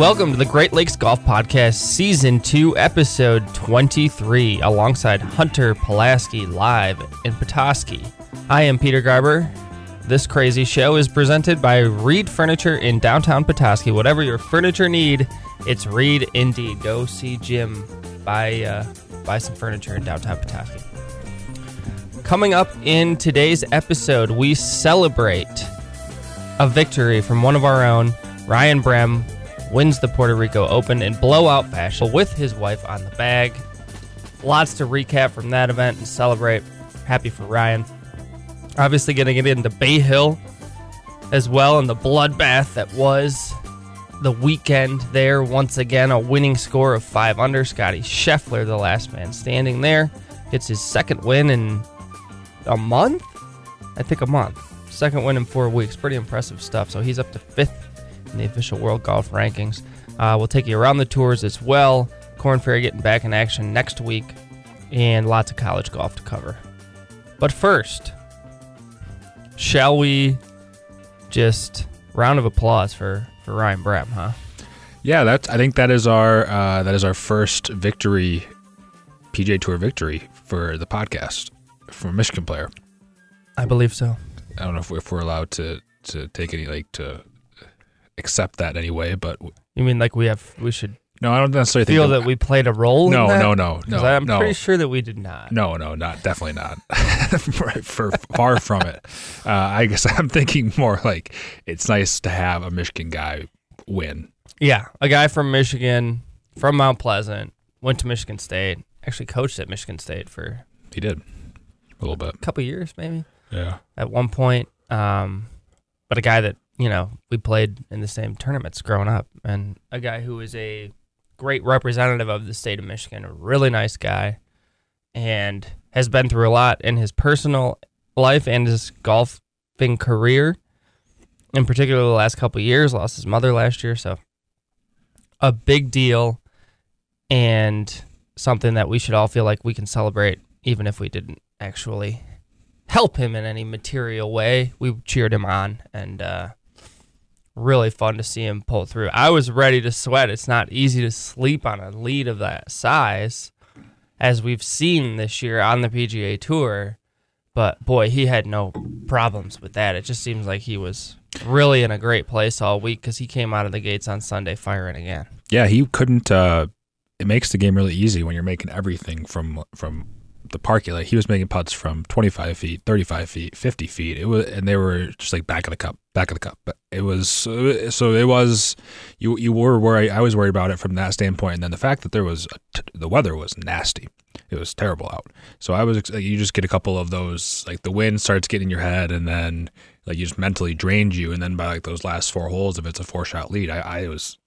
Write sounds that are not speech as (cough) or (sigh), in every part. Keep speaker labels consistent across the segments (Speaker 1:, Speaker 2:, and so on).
Speaker 1: Welcome to the Great Lakes Golf Podcast, Season 2, Episode 23, alongside Hunter Pulaski live in Petoskey. I am Peter Garber. This crazy show is presented by Reed Furniture in downtown Petoskey. Whatever your furniture need, it's Reed indeed. Go see Jim. Buy, uh, buy some furniture in downtown Petoskey. Coming up in today's episode, we celebrate a victory from one of our own, Ryan Brehm, wins the Puerto Rico Open in blowout fashion with his wife on the bag. Lots to recap from that event and celebrate. Happy for Ryan. Obviously, going to get into Bay Hill as well and the bloodbath that was the weekend there. Once again, a winning score of five under. Scotty Scheffler, the last man standing there, gets his second win in a month. I think a month. Second win in four weeks. Pretty impressive stuff. So he's up to fifth in the official World Golf Rankings. Uh, we'll take you around the tours as well. Korn Ferry getting back in action next week, and lots of college golf to cover. But first, shall we just round of applause for for Ryan Brehm, huh?
Speaker 2: Yeah, that's. I think that is our uh, that is our first victory, PGA Tour victory for the podcast from a Michigan player.
Speaker 1: I believe so.
Speaker 2: I don't know if we're, if we're allowed to to take any like to accept that anyway, but
Speaker 1: You mean like we have we should
Speaker 2: no, I don't necessarily
Speaker 1: feel
Speaker 2: think
Speaker 1: that we played a role?
Speaker 2: No,
Speaker 1: in that?
Speaker 2: no, no, no,
Speaker 1: I'm
Speaker 2: no.
Speaker 1: pretty sure that we did not.
Speaker 2: No, no, not definitely not. (laughs) for, for far from it. Uh, I guess (laughs) I'm thinking more like it's nice to have a Michigan guy win.
Speaker 1: Yeah, a guy from Michigan, from Mount Pleasant, went to Michigan State. Actually, coached at Michigan State for
Speaker 2: He did a little bit.
Speaker 1: a couple years, maybe
Speaker 2: Yeah.
Speaker 1: at one point. Um, but a guy that you know we played in the same tournaments growing up, and a guy who is a great representative of the state of Michigan, a really nice guy, and has been through a lot in his personal life and his golfing career. In particular, the last couple years, lost his mother last year, so a big deal, and something that we should all feel like we can celebrate, even if we didn't actually help him in any material way. We cheered him on and uh, really fun to see him pull through. I was ready to sweat. It's not easy to sleep on a lead of that size, as we've seen this year on the PGA Tour. But boy, he had no problems with that. It just seems like he was really in a great place all week because he came out of the gates on Sunday firing again.
Speaker 2: Yeah, he couldn't. Uh, it makes the game really easy when you're making everything from from the parking. Like he was making putts from 25 feet, 35 feet, 50 feet. It was, and they were just like back of the cup, back of the cup. But it was so it was. You you were worried. I was worried about it from that standpoint, and then the fact that there was the weather was nasty. It was terrible out. So I was. You just get a couple of those. Like the wind starts getting in your head, and then like you just mentally drained you, and then by like those last four holes, if it's a four shot lead, I, I was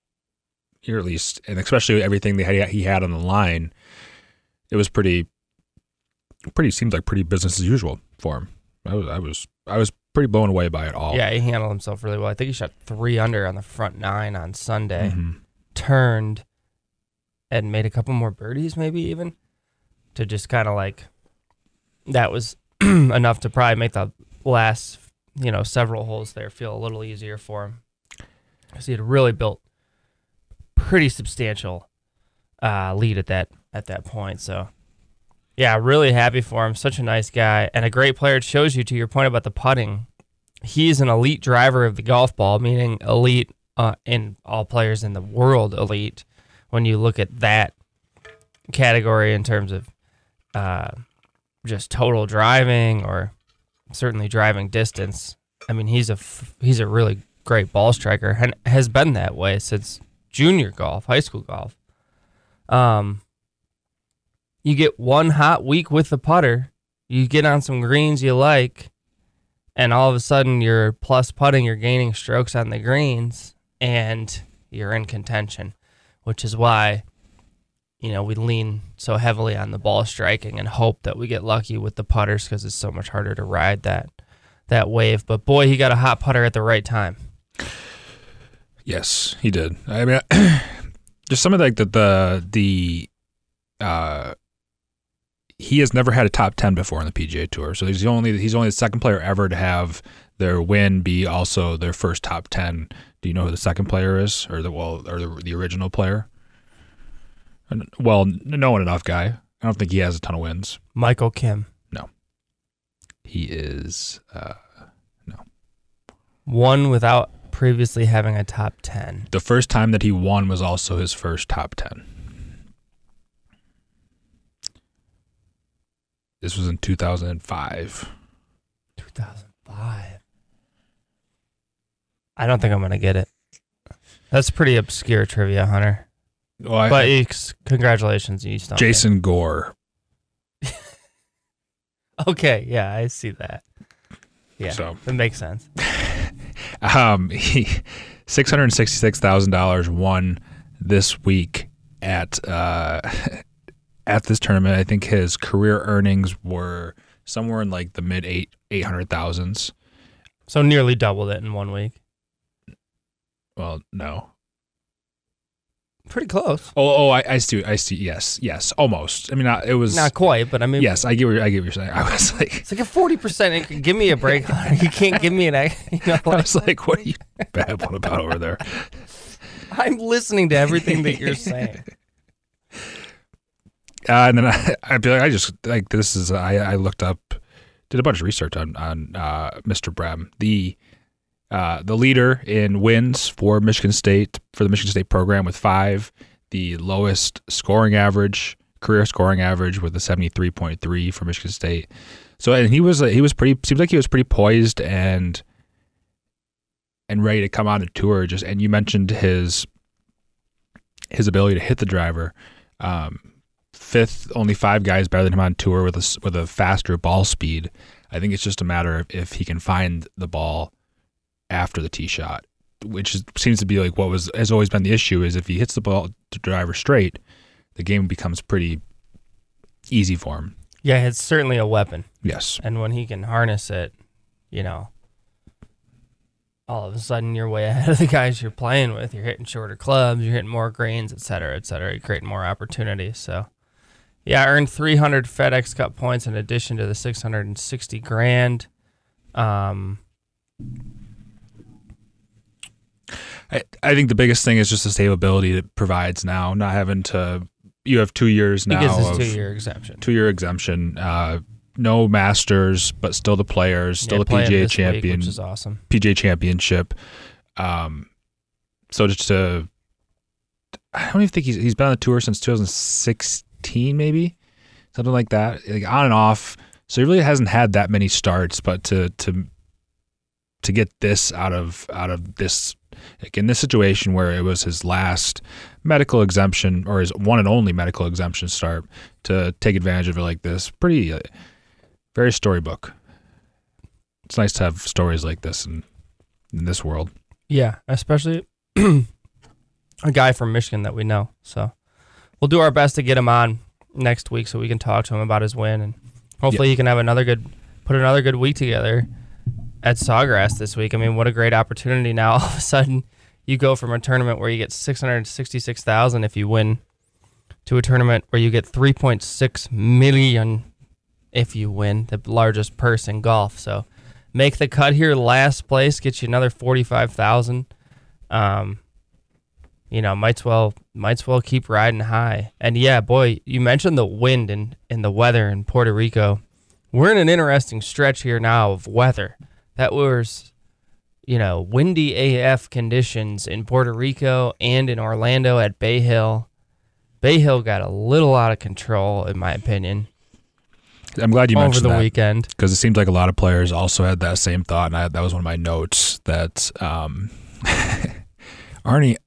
Speaker 2: or at least, and especially everything he had- he had on the line, it was pretty, pretty seems like pretty business as usual for him. I was, I was, I was pretty blown away by it all.
Speaker 1: Yeah, he handled himself really well. I think he shot three under on the front nine on Sunday.
Speaker 2: Mhm.
Speaker 1: turned and made a couple more birdies, maybe even to just kind of like that was (clears throat) enough to probably make the last, you know, several holes there feel a little easier for him because he had really built pretty substantial uh, lead at that at that point. So, yeah, really happy for him. Such a nice guy and a great player. It shows you to your point about the putting. He's an elite driver of the golf ball, meaning elite uh, in all players in the world elite when you look at that category in terms of uh, just total driving or certainly driving distance. I mean, he's a f- he's a really great ball striker and has been that way since junior golf, high school golf. Um, you get one hot week with the putter, you get on some greens you like, and all of a sudden you're plus putting, you're gaining strokes on the greens, and you're in contention, which is why, you know, we lean so heavily on the ball striking and hope that we get lucky with the putters because it's so much harder to ride that that wave. But boy, he got a hot putter at the right time.
Speaker 2: Yes, he did. I mean, (clears throat) just some of like the the the uh, he has never had a top ten before on the PGA Tour, so he's the only he's only the second player ever to have their win be also their first top ten. Do you know who the second player is, or the well, or the, the original player? Well, no one enough guy. I don't think he has a ton of wins.
Speaker 1: Michael Kim No.
Speaker 2: He is. Uh,
Speaker 1: no. One without previously having a top ten.
Speaker 2: the first time that he won was also his first top ten. This was in 2005.
Speaker 1: 2005. I don't think I'm gonna get it. That's pretty obscure trivia, Hunter.
Speaker 2: Well, I-
Speaker 1: But ex- congratulations, you stumped.
Speaker 2: Jason Gore. (laughs)
Speaker 1: Okay, yeah, I see that. Yeah,
Speaker 2: So
Speaker 1: it makes sense. (laughs)
Speaker 2: um, he six hundred sixty six thousand dollars won this week at uh, (laughs) at this tournament. I think his career earnings were somewhere in like the mid eight eight hundred thousands.
Speaker 1: So nearly doubled it in one week.
Speaker 2: Well, no.
Speaker 1: Pretty close.
Speaker 2: Oh, oh, I, I see. I see. Yes, yes, almost. I mean, it was.
Speaker 1: Not quite, but I mean,
Speaker 2: yes, I get. What, I get what you're saying. (laughs) I was like,
Speaker 1: It's like a forty percent. Give me a break. (laughs) You can't give me an. (laughs) You know,
Speaker 2: I was like, what are you babbling about over there?
Speaker 1: I'm listening to everything that you're saying.
Speaker 2: Uh, and then I, (laughs) I'd be like, I just like this is I, I looked up, did a bunch of research on on uh, Mr. Brehm, the uh, the leader in wins for Michigan State for the Michigan State program with five, the lowest scoring average, career scoring average with a seventy three point three for Michigan State. So and he was he was pretty seems like he was pretty poised and and ready to come on the tour. Just and you mentioned his his ability to hit the driver. Um, fifth, only five guys better than him on tour with a with a faster ball speed. I think it's just a matter of if he can find the ball after the tee shot, which is, seems to be like what was has always been the issue. Is if he hits the ball to driver straight, the game becomes pretty easy for him.
Speaker 1: Yeah, it's certainly a weapon,
Speaker 2: Yes,
Speaker 1: and when he can harness it, you know, all of a sudden you're way (laughs) ahead of the guys you're playing with. You're hitting shorter clubs, you're hitting more greens, et cetera, et cetera. You're creating more opportunities. So, yeah, I earned 300 FedEx Cup points in addition to the 660 grand. Um,
Speaker 2: I, I think the biggest thing is just the stability it provides now. Not having to, you have two years
Speaker 1: he
Speaker 2: now
Speaker 1: gets his
Speaker 2: of
Speaker 1: two-year exemption.
Speaker 2: two year exemption. Uh, no Masters, but still the players, still
Speaker 1: Yeah,
Speaker 2: the PGA
Speaker 1: this week,
Speaker 2: champion,
Speaker 1: which is awesome.
Speaker 2: PGA Championship. Um, so just to, I don't even think he's he's been on the tour since 2016, maybe something like that, like on and off. So he really hasn't had that many starts, but to to to get this out of out of this like in this situation where it was his last medical exemption or his one and only medical exemption start to take advantage of it like this, pretty uh, very storybook. It's nice to have stories like this in in this world.
Speaker 1: Yeah, especially (clears throat) a guy from Michigan that we know. So we'll do our best to get him on next week so we can talk to him about his win and hopefully he can have another good put another good week together at Sawgrass this week. I mean, what a great opportunity now. (laughs) All of a sudden you go from a tournament where you get 666,000 if you win to a tournament where you get 3.6 million if you win, the largest purse in golf. So make the cut here last place gets you another 45,000 um you know might as well might as well keep riding high. And yeah boy you mentioned the wind and and the weather in Puerto Rico. We're in an interesting stretch here now of weather. That was you know windy AF conditions in Puerto Rico and in Orlando at Bay Hill. Bay Hill got a little out of control in my opinion.
Speaker 2: I'm glad you
Speaker 1: over
Speaker 2: mentioned
Speaker 1: the
Speaker 2: that
Speaker 1: weekend.
Speaker 2: because it seems like a lot of players also had that same thought, and I, that was one of my notes that um, (laughs) Arnie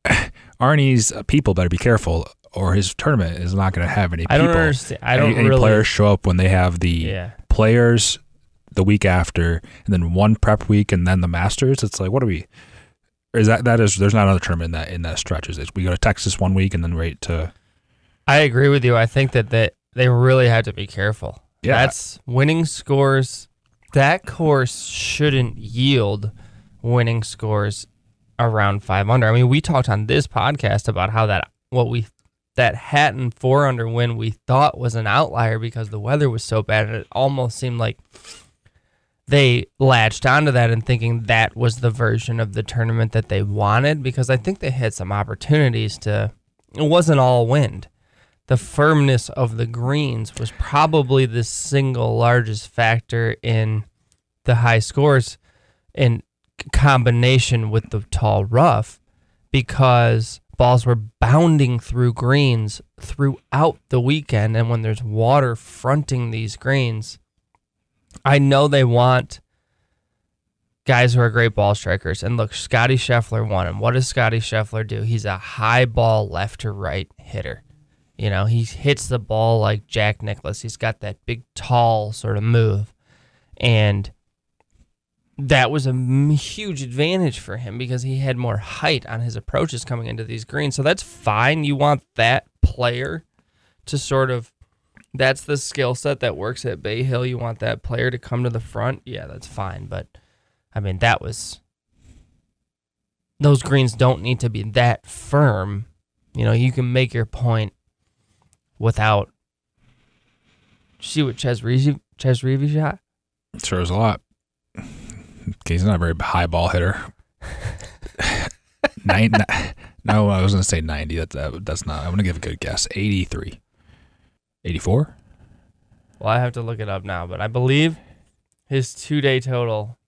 Speaker 2: Arnie's uh, people better be careful, or his tournament is not going to have any
Speaker 1: I don't understand I don't
Speaker 2: any, any players show up when they have the
Speaker 1: yeah
Speaker 2: players the week after, and then one prep week, and then the Masters. It's like, what are we? Is that that is? There's not another tournament in that in that stretch. Is it? We go to Texas one week and then wait to
Speaker 1: I agree with you. I think that they, they really had to be careful.
Speaker 2: Yeah.
Speaker 1: That's winning scores. That course shouldn't yield winning scores around five under. I mean, we talked on this podcast about how that what we that Hatton four under win we thought was an outlier because the weather was so bad and it almost seemed like they latched onto that and thinking that was the version of the tournament that they wanted because I think they had some opportunities to. It wasn't all wind. The firmness of the greens was probably the single largest factor in the high scores in combination with the tall rough because balls were bounding through greens throughout the weekend and when there's water fronting these greens I know they want guys who are great ball strikers. And look, Scotty Scheffler won him. What does Scotty Scheffler do? He's a high ball left to right hitter. You know, he hits the ball like Jack Nicklaus. He's got that big, tall sort of move. And that was a huge advantage for him because he had more height on his approaches coming into these greens. So that's fine. You want that player to sort of that's the skill set that works at Bay Hill. You want that player to come to the front. Yeah, that's fine. But I mean, that was those greens don't need to be that firm. You know, you can make your point without. See what Chez Reavie shot?
Speaker 2: Sure is a lot. He's not a very high ball hitter. (laughs) Nine, no, I was going to say 90. That, that, that's not. I'm going to give a good guess. 83. 84?
Speaker 1: Well, I have to look it up now, but I believe his two day total,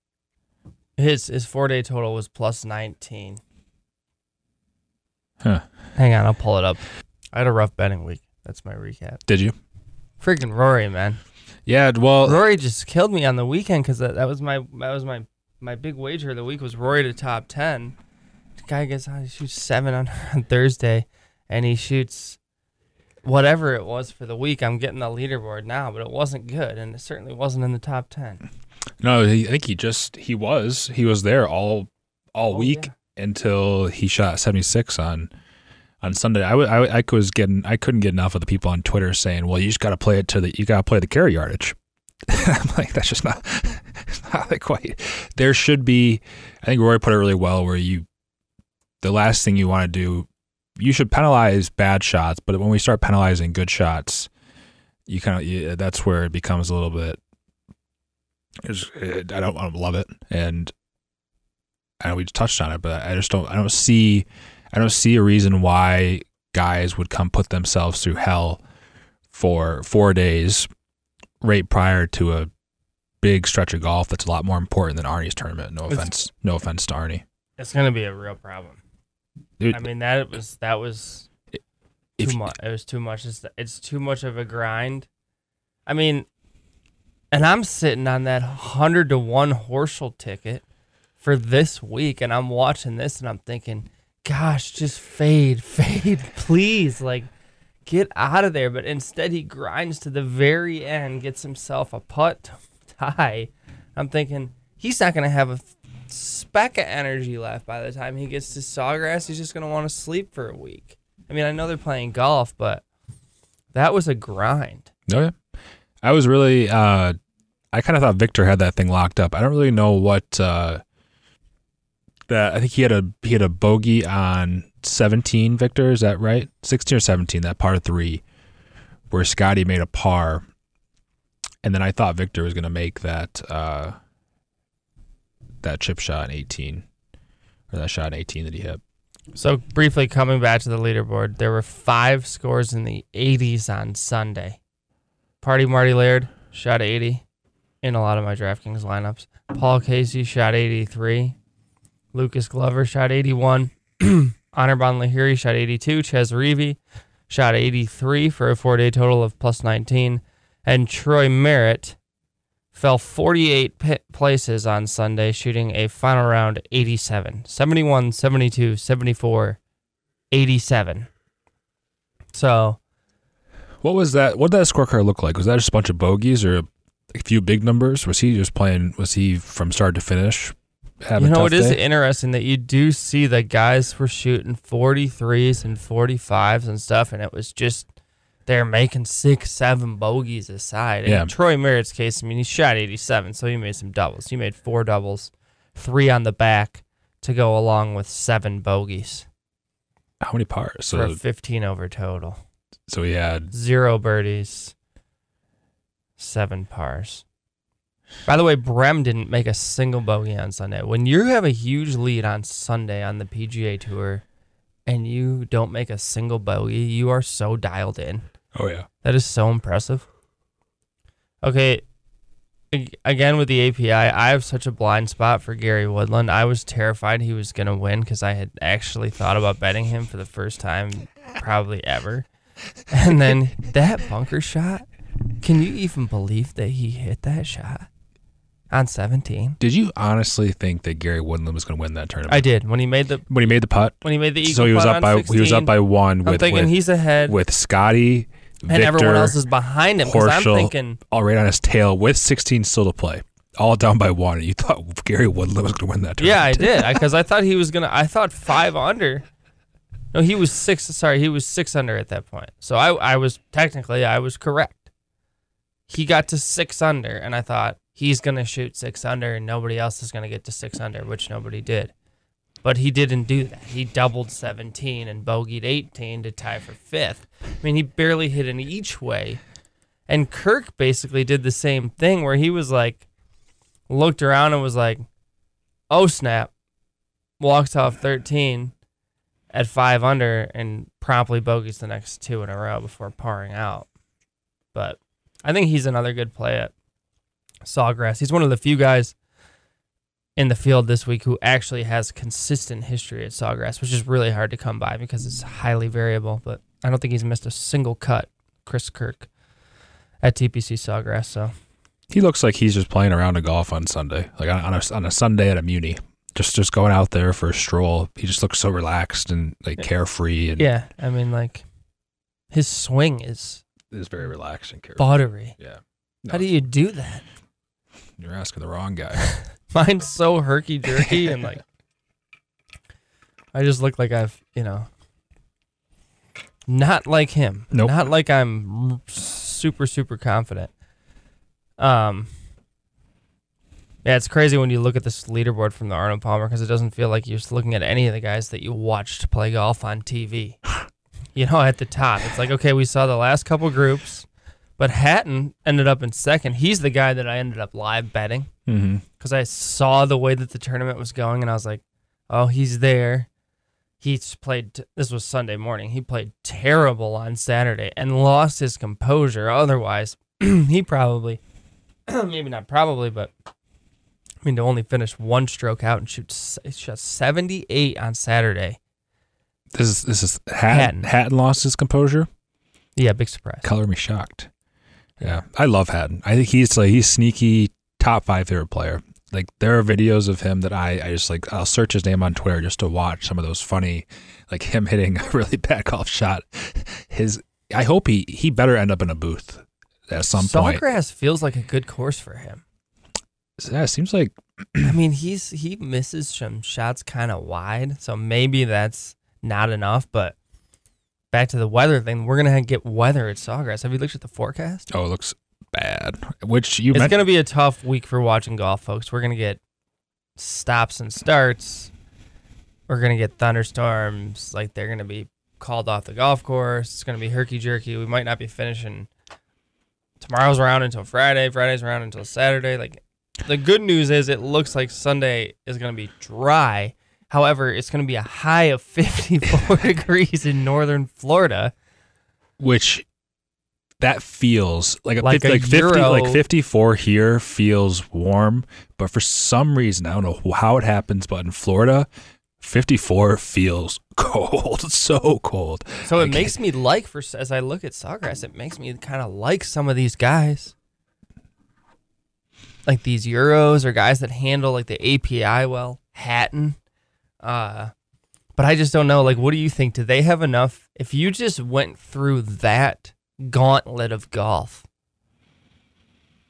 Speaker 1: his his four day total was plus 19.
Speaker 2: Huh.
Speaker 1: Hang on, I'll pull it up. I had a rough betting week. That's my recap.
Speaker 2: Did you?
Speaker 1: Freaking Rory, man.
Speaker 2: Yeah, well,
Speaker 1: Rory just killed me on the weekend because that, that was my that was my my big wager of the week was Rory to top ten. The guy gets on, he shoots seven on, (laughs) on Thursday, and he shoots whatever it was for the week. I'm getting the leaderboard now, but it wasn't good, and it certainly wasn't in the top ten.
Speaker 2: no, he, I think he just he was he was there all all
Speaker 1: Oh,
Speaker 2: week
Speaker 1: yeah.
Speaker 2: until he shot 76 on on Sunday. I wa- I- I was getting I couldn't get enough of the people on Twitter saying, "Well, you just got to play it to the you got to play the carry yardage." (laughs) I'm like, that's just not, (laughs) not like quite. There should be. I think Roy put it really well, where you, the last thing you want to do, you should penalize bad shots, but when we start penalizing good shots, you kind of that's where it becomes a little bit. It, I don't, I don't love it, and know we touched on it, but I just don't. I don't see. I don't see a reason why guys would come put themselves through hell for four days right prior to a big stretch of golf that's a lot more important than Arnie's tournament. No
Speaker 1: It's-
Speaker 2: offense. No offense to Arnie.
Speaker 1: It's gonna be a real problem.
Speaker 2: Dude,
Speaker 1: I mean that was that was
Speaker 2: if
Speaker 1: too much. It was too much. It's, it's too much of a grind. I mean, and I'm sitting on that hundred to one Horschel ticket for this week, and I'm watching this, and I'm thinking, gosh, just fade, (laughs) fade, please, like get out of there. But instead, he grinds to the very end, gets himself a putt tie. I'm thinking he's not gonna have a speck of energy left by the time he gets to Sawgrass. He's just gonna want to sleep for a week. I mean, I know they're playing golf, but that was a grind.
Speaker 2: Oh yeah. I was really uh I kind of thought Viktor had that thing locked up. I don't really know what uh that I think he had a he had a bogey on 17 Viktor, is that right? 16 or 17 that par 3 where Scotty made a par and then I thought Viktor was going to make that uh that chip shot in 18 or that shot in 18 that he hit.
Speaker 1: So briefly coming back to the leaderboard, there were five scores in the 80s on Sunday. Party Marty Laird shot 80 in a lot of my DraftKings lineups. Paul Casey shot 83. Lucas Glover shot 81. (clears throat) Anirban Lahiri shot 82. Ches shot 83 for a four-day total of plus 19. And Troy Merritt fell 48 pi places on Sunday, shooting a final round 87. 71, 72, 74, 87. So,
Speaker 2: What was that? What did that scorecard look like? Was that just a bunch of bogeys or a few big numbers? Was he just playing? Was he from start to finish?
Speaker 1: You know,
Speaker 2: a
Speaker 1: it
Speaker 2: tough
Speaker 1: is interesting that you do see that guys were shooting 43s and 45s and stuff, and it was just they're making six, seven bogeys aside.
Speaker 2: Yeah.
Speaker 1: In Troy Merritt's case, I mean, he shot 87, so he made some doubles. He made four doubles, three on the back to go along with seven bogeys
Speaker 2: How many pars? So,
Speaker 1: a 15 over total.
Speaker 2: so he had
Speaker 1: Zero birdies, seven pars. By the way, Brehm didn't make a single bogey on Sunday. When you have a huge lead on Sunday on the PGA Tour and you don't make a single bogey, you are so dialed in.
Speaker 2: Oh yeah.
Speaker 1: That is so impressive. Okay, again with the API, I have such a blind spot for Gary Woodland. I was terrified he was going to win because I had actually thought about betting him for the first time probably ever. And then that bunker shot, can you even believe that he hit that shot on 17?
Speaker 2: Did you honestly think that Gary Woodland was going to win that tournament?
Speaker 1: I did. When he made the
Speaker 2: when he made the putt.
Speaker 1: when he made the eagle
Speaker 2: So he was
Speaker 1: putt
Speaker 2: up by he was up by one
Speaker 1: I'm
Speaker 2: with
Speaker 1: thinking
Speaker 2: with,
Speaker 1: he's ahead
Speaker 2: with Scotty,
Speaker 1: and
Speaker 2: Viktor,
Speaker 1: everyone else is behind him. 'cause I'm thinking
Speaker 2: all right on his tail with 16 still to play, all down by one. And you thought Gary Woodland was going to win that tournament.
Speaker 1: Yeah, I did because (laughs) I thought he was gonna. I thought five under. No, he was six. Sorry, he was six under at that point. So I, I was technically I was correct. He got to six under, and I thought he's gonna shoot six under, and nobody else is gonna get to six under, which nobody did. But he didn't do that. He doubled 17 and bogeyed 18 to tie for fifth. I mean, he barely hit an each way. And Kirk basically did the same thing where he was like, looked around and was like, oh snap, walks off 13 at five under and promptly bogeys the next two in a row before parring out. But I think he's another good play at Sawgrass. He's one of the few guys in the field this week who actually has consistent history at Sawgrass, which is really hard to come by because it's highly variable. But I don't think he's missed a single cut, Chris Kirk, at TPC Sawgrass. So
Speaker 2: He looks like he's just playing around a golf on Sunday, like on on a, on a Sunday at a Muni. Just just going out there for a stroll. He just looks so relaxed and like carefree and
Speaker 1: yeah, I mean, like his swing is
Speaker 2: is very relaxed and carefree.
Speaker 1: buttery.
Speaker 2: Yeah.
Speaker 1: How do you do that?
Speaker 2: You're asking the wrong guy. (laughs)
Speaker 1: Mine's so herky jerky and like (laughs) I just look like I've you know not like him.
Speaker 2: Nope.
Speaker 1: Not like I'm super super confident. Um. Yeah, it's crazy when you look at this leaderboard from the Arnold Palmer because it doesn't feel like you're just looking at any of the guys that you watched play golf on TV. (laughs) you know, at the top, it's like okay, we saw the last couple groups, but Hatton ended up in second. He's the guy that I ended up live betting
Speaker 2: mm-hmm.
Speaker 1: because I saw the way that the tournament was going, and I was like, "Oh, he's there." He's played. T- this was Sunday morning. He played terrible on Saturday and lost his composure. Otherwise, (clears throat) he probably, (clears throat) maybe not probably, but I mean, to only finish one stroke out and shoot shot seventy eight on Saturday.
Speaker 2: This is this is Hatton.
Speaker 1: Hatton.
Speaker 2: Hatton lost his composure.
Speaker 1: Yeah, big surprise.
Speaker 2: Color me shocked. Yeah, I love Hatton. I think he's like he's sneaky top five favorite player. Like there are videos of him that I, I just like I'll search his name on Twitter just to watch some of those funny, like him (laughs) hitting a really bad golf shot. His I hope he he better end up in a booth at some point.
Speaker 1: Sawgrass feels like a good course for him.
Speaker 2: Yeah, it seems like (clears throat)
Speaker 1: I mean, he's he misses some shots kind of wide, so maybe that's not enough. But back to the weather thing, we're gonna get weather at Sawgrass. Have you looked at the forecast?
Speaker 2: oh it looks bad. Which you
Speaker 1: it's gonna be a tough week for watching golf, folks. We're gonna get stops and starts. We're gonna get thunderstorms. Like they're gonna be called off the golf course. It's gonna be herky jerky. We might not be finishing tomorrow's round until Friday. Friday's round until Saturday. Like the good news is it looks like Sunday is gonna be dry. However, it's gonna be a high of (laughs) 54 (laughs) degrees in northern Florida.
Speaker 2: which that feels like a,
Speaker 1: Like
Speaker 2: fif-
Speaker 1: a
Speaker 2: like 50
Speaker 1: Euro.
Speaker 2: like 54 here feels warm but for some reason i don't know how it happens but in florida 54 feels (laughs) cold so cold
Speaker 1: So it
Speaker 2: Like-
Speaker 1: makes me like for as I look at Sawgrass, it makes me kind of like some of these guys, like these Euros or guys that handle like the API well, Hatton. Uh, but I just don't know. Like, what do you think? Do they have enough? If you just went through that gauntlet of golf,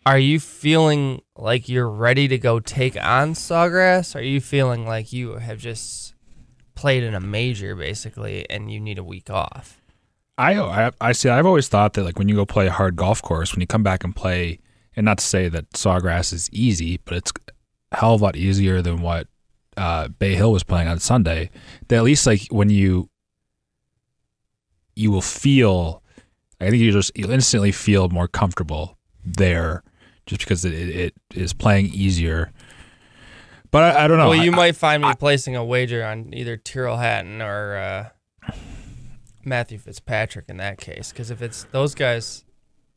Speaker 1: are you feeling like you're ready to go take on Sawgrass? Are you feeling like you have just played in a major basically and you need a week off?
Speaker 2: I, I i see i've always thought that like when you go play a hard golf course when you come back and play and not to say that sawgrass is easy but it's a hell of a lot easier than what uh, bay hill was playing on sunday that at least like when you you will feel i think you just you'll instantly feel more comfortable there just because it, it, is playing easier. But I, I don't know.
Speaker 1: Well, you
Speaker 2: I-
Speaker 1: might find me placing a wager on either Tyrrell Hatton or uh, Matthew Fitzpatrick in that case, because if it's those guys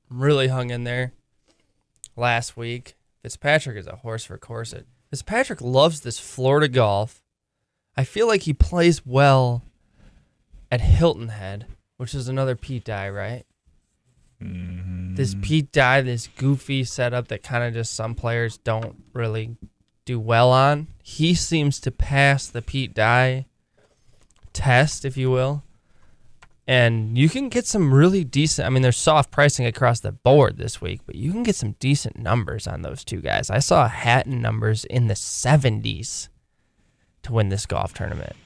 Speaker 1: really hung in there last week, Fitzpatrick is a horse for course. Fitzpatrick loves this Florida golf. I feel like he plays well at Hilton Head, which is another Pete Dye, right? Mm-hmm. This Pete Dye, this goofy setup that kind of just some players don't really do well on. He seems to pass the Pete Dye test, if you will. And you can get some really decent. I mean, there's soft pricing across the board this week, but you can get some decent numbers on those two guys. I saw Hatton numbers in the 70s to win this golf tournament.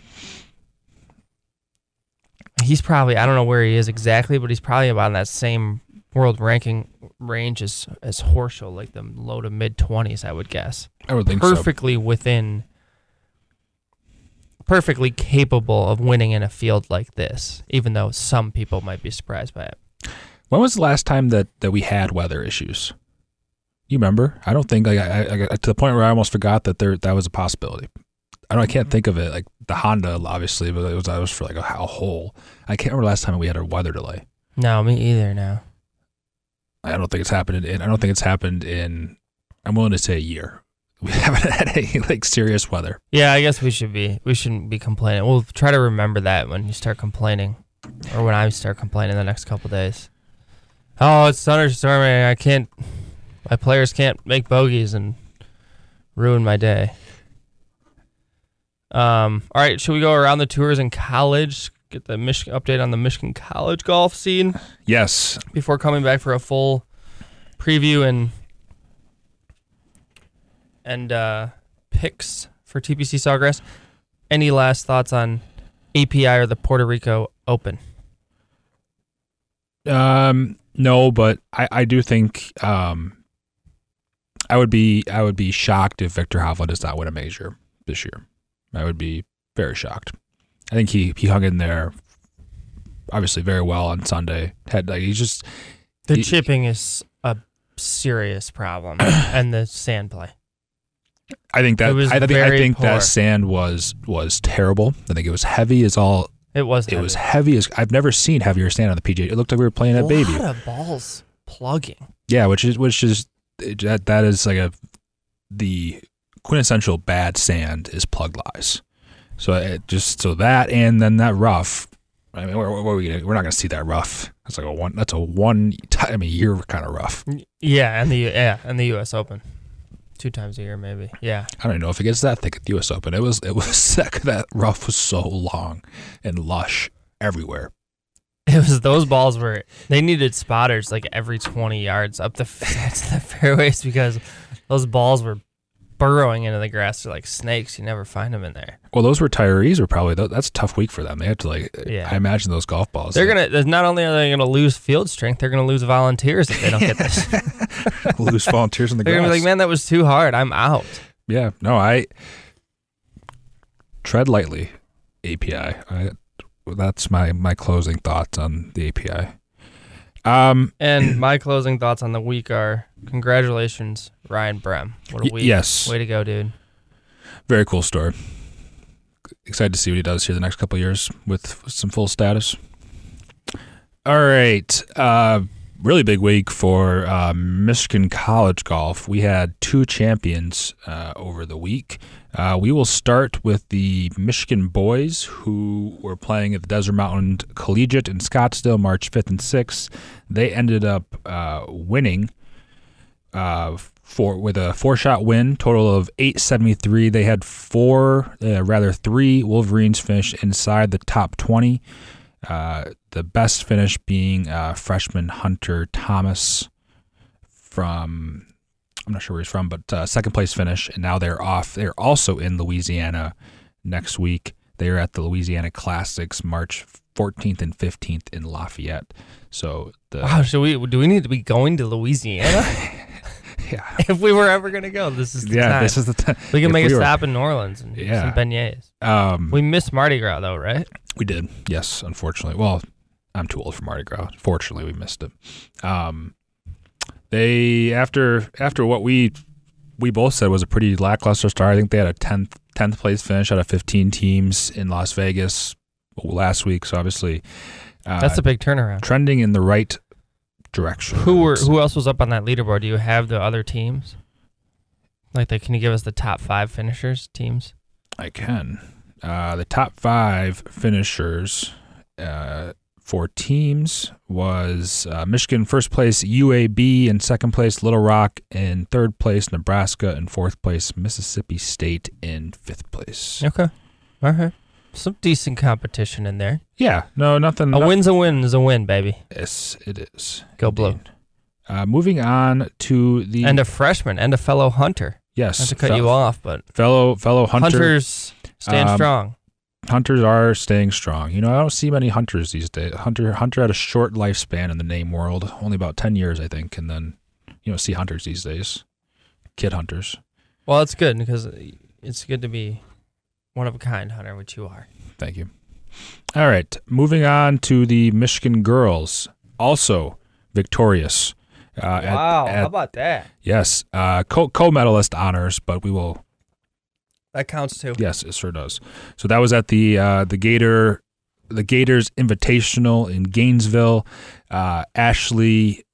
Speaker 1: He's probably I don't know where he is exactly, but he's probably about in that same world ranking range as as Horschel, like the low to mid twenties, I would guess.
Speaker 2: I would think so.
Speaker 1: Perfectly within, perfectly capable of winning in a field like this, even though some people might be surprised by it.
Speaker 2: When was the last time that, that we had weather issues? You remember? I don't think like I, I, I to the point where I almost forgot that there that was a possibility. I don't. I can't mm-hmm. think of it. Like the Honda, obviously, but it was that was for like a, a whole. I can't remember last time we had a weather delay.
Speaker 1: No, me either. Now,
Speaker 2: I don't think it's happened in. I don't think it's happened in. I'm willing to say a year. We (laughs) haven't had any like serious weather.
Speaker 1: yeah, I guess we should be. We shouldn't be complaining. We'll try to remember that when you start complaining, or when I start complaining the next couple days. Oh, it's thunderstorming. I can't. My players can't make bogeys and ruin my day. Um. All right. Should we go around the tours in college? Get the Michigan update on the Michigan college golf scene
Speaker 2: Yes,
Speaker 1: before coming back for a full preview and and uh, picks for TPC Sawgrass. Any last thoughts on API or the Puerto Rico Open?
Speaker 2: Um, no, but I, I do think um, I would be I would be shocked if Viktor Hovland does not win a major this year. I would be very shocked. I think he he hung in there, obviously very well on Sunday. Had like he's just
Speaker 1: The
Speaker 2: He-
Speaker 1: chipping is a serious problem, (coughs) and the sand play.
Speaker 2: I think that
Speaker 1: was
Speaker 2: I think I think that sand was was terrible. I think it was heavy as all.
Speaker 1: It was.
Speaker 2: It was heavy as I've never seen heavier sand on the PGA. It looked like we were playing
Speaker 1: a
Speaker 2: at baby.
Speaker 1: of balls plugging.
Speaker 2: Yeah, which is which is that that is like a the quintessential bad sand is plug lies. So it just so that and then that rough. I mean, where, where are we gonna, we're not going to see that rough. That's like a one. That's a one time a year kind of rough.
Speaker 1: Yeah, and the yeah, and the U.S. Open, two times a year maybe. Yeah,
Speaker 2: I don't know if it gets that thick at the U.S. Open. It was it was (laughs) sick. That rough was so long and lush everywhere.
Speaker 1: It was those balls were they needed spotters like every 20 yards up the (laughs) of the fairways because those balls were burrowing into the grass They're like snakes. You never find them in there.
Speaker 2: Well, those retirees are probably that's a tough week for them. They have to like.
Speaker 1: Yeah.
Speaker 2: I imagine those golf balls.
Speaker 1: They're gonna there's- not only are they gonna lose field strength, they're gonna lose volunteers if they don't get this. (laughs)
Speaker 2: lose volunteers in the (laughs)
Speaker 1: they're
Speaker 2: grass.
Speaker 1: gonna be like, man, that was too hard. I'm out.
Speaker 2: Yeah, no, I tread lightly. API. I, that's my my closing thoughts on the API. Um,
Speaker 1: And (clears throat) my closing thoughts on the week are congratulations, Ryan Brehm. What a week.
Speaker 2: yes.
Speaker 1: Way to go, dude.
Speaker 2: very cool story. Excited to see what he does here the next couple of years with, with some full status. All right, uh, really big week for uh, Michigan college golf. We had two champions uh, over the week. Uh, we will start with the Michigan boys who were playing at the Desert Mountain Collegiate in Scottsdale March 5th and 6th. They ended up uh, winning uh, for with a four shot win, total of 873. They had four, uh, rather three Wolverines finish inside the top 20. Uh, the best finish being uh, freshman Hunter Thomas from I'm not sure where he's from, but uh, second place finish, and now they're off. They're also in Louisiana next week. They're at the Louisiana Classics March 14th and 15th in Lafayette. So the
Speaker 1: Wow, should we do we need to be going to Louisiana? (laughs) (laughs)
Speaker 2: yeah (laughs)
Speaker 1: if we were ever gonna go, this is the
Speaker 2: yeah
Speaker 1: time.
Speaker 2: this is the time.
Speaker 1: we can
Speaker 2: if
Speaker 1: make
Speaker 2: we
Speaker 1: a
Speaker 2: were-
Speaker 1: stop in New Orleans and
Speaker 2: Yeah.
Speaker 1: some beignets.
Speaker 2: Um,
Speaker 1: We missed Mardi Gras though, right?
Speaker 2: We did, yes. Unfortunately, well, I'm too old for Mardi Gras. Fortunately, we missed it. Um, They after after what we we both said was a pretty lackluster start. I think they had a tenth tenth place finish out of fifteen teams in Las Vegas last week. So obviously, uh,
Speaker 1: That's a big turnaround.
Speaker 2: trending in the right direction.
Speaker 1: Who were who else was up on that leaderboard? Do you have the other teams? Like, they, can you give us the top five finishers teams?
Speaker 2: I can. Uh, the top five finishers uh, for teams was uh, Michigan first place, UAB in second place, Little Rock in third place, Nebraska in fourth place, Mississippi State in fifth place.
Speaker 1: Okay, all right. Some decent competition in there.
Speaker 2: Yeah, no, nothing.
Speaker 1: A
Speaker 2: no-
Speaker 1: win's a win is a win, baby.
Speaker 2: Yes, it is.
Speaker 1: Go blue.
Speaker 2: Uh, moving on to the
Speaker 1: And a freshman and a fellow hunter.
Speaker 2: yes,
Speaker 1: Not to cut
Speaker 2: fel-
Speaker 1: you off, but
Speaker 2: fellow fellow hunter,
Speaker 1: hunters stand
Speaker 2: Um,
Speaker 1: strong.
Speaker 2: hunters are staying strong. You know, I don't see many hunters these days. Hunter Hunter had a short lifespan in the name world, only about ten years, I think, and then you don't see hunters these days. Kid hunters.
Speaker 1: Well, it's good because it's good to be one of a kind hunter, which you are.
Speaker 2: Thank you. All right, moving on to the Michigan girls, also victorious. Uh, at- at-
Speaker 1: about that?
Speaker 2: yes, uh, co co medalist honors, but we will
Speaker 1: That counts too.
Speaker 2: Yes, it sure does. So that was at the uh, the Gator the Gators Invitational in Gainesville. Uh, Ashley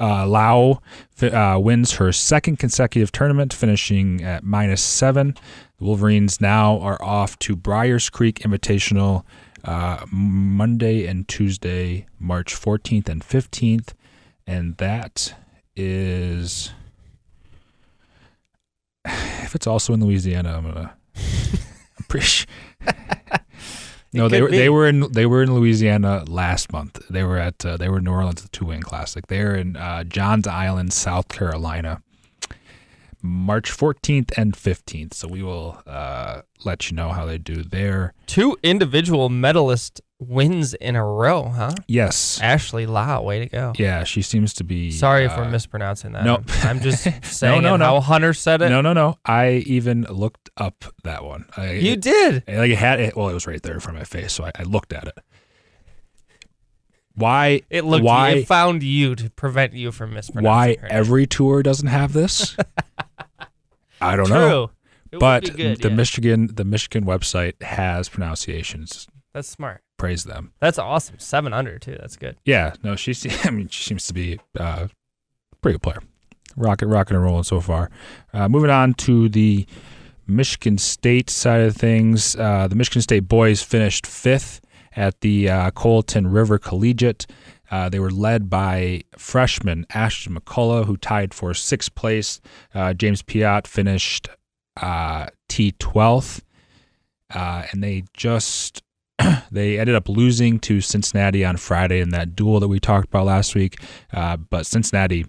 Speaker 2: uh, Lau uh, wins her second consecutive tournament, finishing at minus seven. The Wolverines now are off to Briars Creek Invitational uh, Monday and Tuesday, March 14th and 15th, and that is (sighs) if it's also in Louisiana, I'm gonna. I'm pretty. Sure. (laughs) no, they were
Speaker 1: be.
Speaker 2: they were in they were in Louisiana last month. They were at uh, they were in New Orleans at the Two Wing Classic. They're in uh, Johns Island, South Carolina, March 14th and 15th. So we will uh, let you know how they do there.
Speaker 1: Two individual medalist wins in a row, huh?
Speaker 2: Yes,
Speaker 1: Ashley Lau, way to go.
Speaker 2: yeah, she seems to be.
Speaker 1: Sorry if we're
Speaker 2: uh,
Speaker 1: mispronouncing that.
Speaker 2: no. (laughs)
Speaker 1: I'm just saying (laughs)
Speaker 2: no,
Speaker 1: no,
Speaker 2: no.
Speaker 1: how Hunter said it.
Speaker 2: No, no, no. I even looked up that one. I,
Speaker 1: You did.
Speaker 2: And, Like it had it. Well, it was right there in front of my face, so I, I looked at it. Why?
Speaker 1: It looked.
Speaker 2: Why?
Speaker 1: It found you to prevent you from mispronouncing.
Speaker 2: why every tour doesn't have this? (laughs) I don't
Speaker 1: True.
Speaker 2: know.
Speaker 1: It
Speaker 2: But
Speaker 1: good,
Speaker 2: the
Speaker 1: yeah.
Speaker 2: Michigan, the Michigan website has pronunciations.
Speaker 1: That's smart.
Speaker 2: Praise them.
Speaker 1: That's awesome. Seven under too. That's good.
Speaker 2: Yeah. No, she's. (laughs) I mean, she seems to be uh, a pretty good player. Rocket, rocking and rolling so far. Uh, moving on to the Michigan State side of things. Uh, the Michigan State boys finished fifth at the uh, Colleton River Collegiate. Uh, they were led by freshman Ashton McCullough, who tied for sixth place. Uh, James Piot finished uh, T12th, uh, and they just (clears throat) they ended up losing to Cincinnati on Friday in that duel that we talked about last week. Uh, but Cincinnati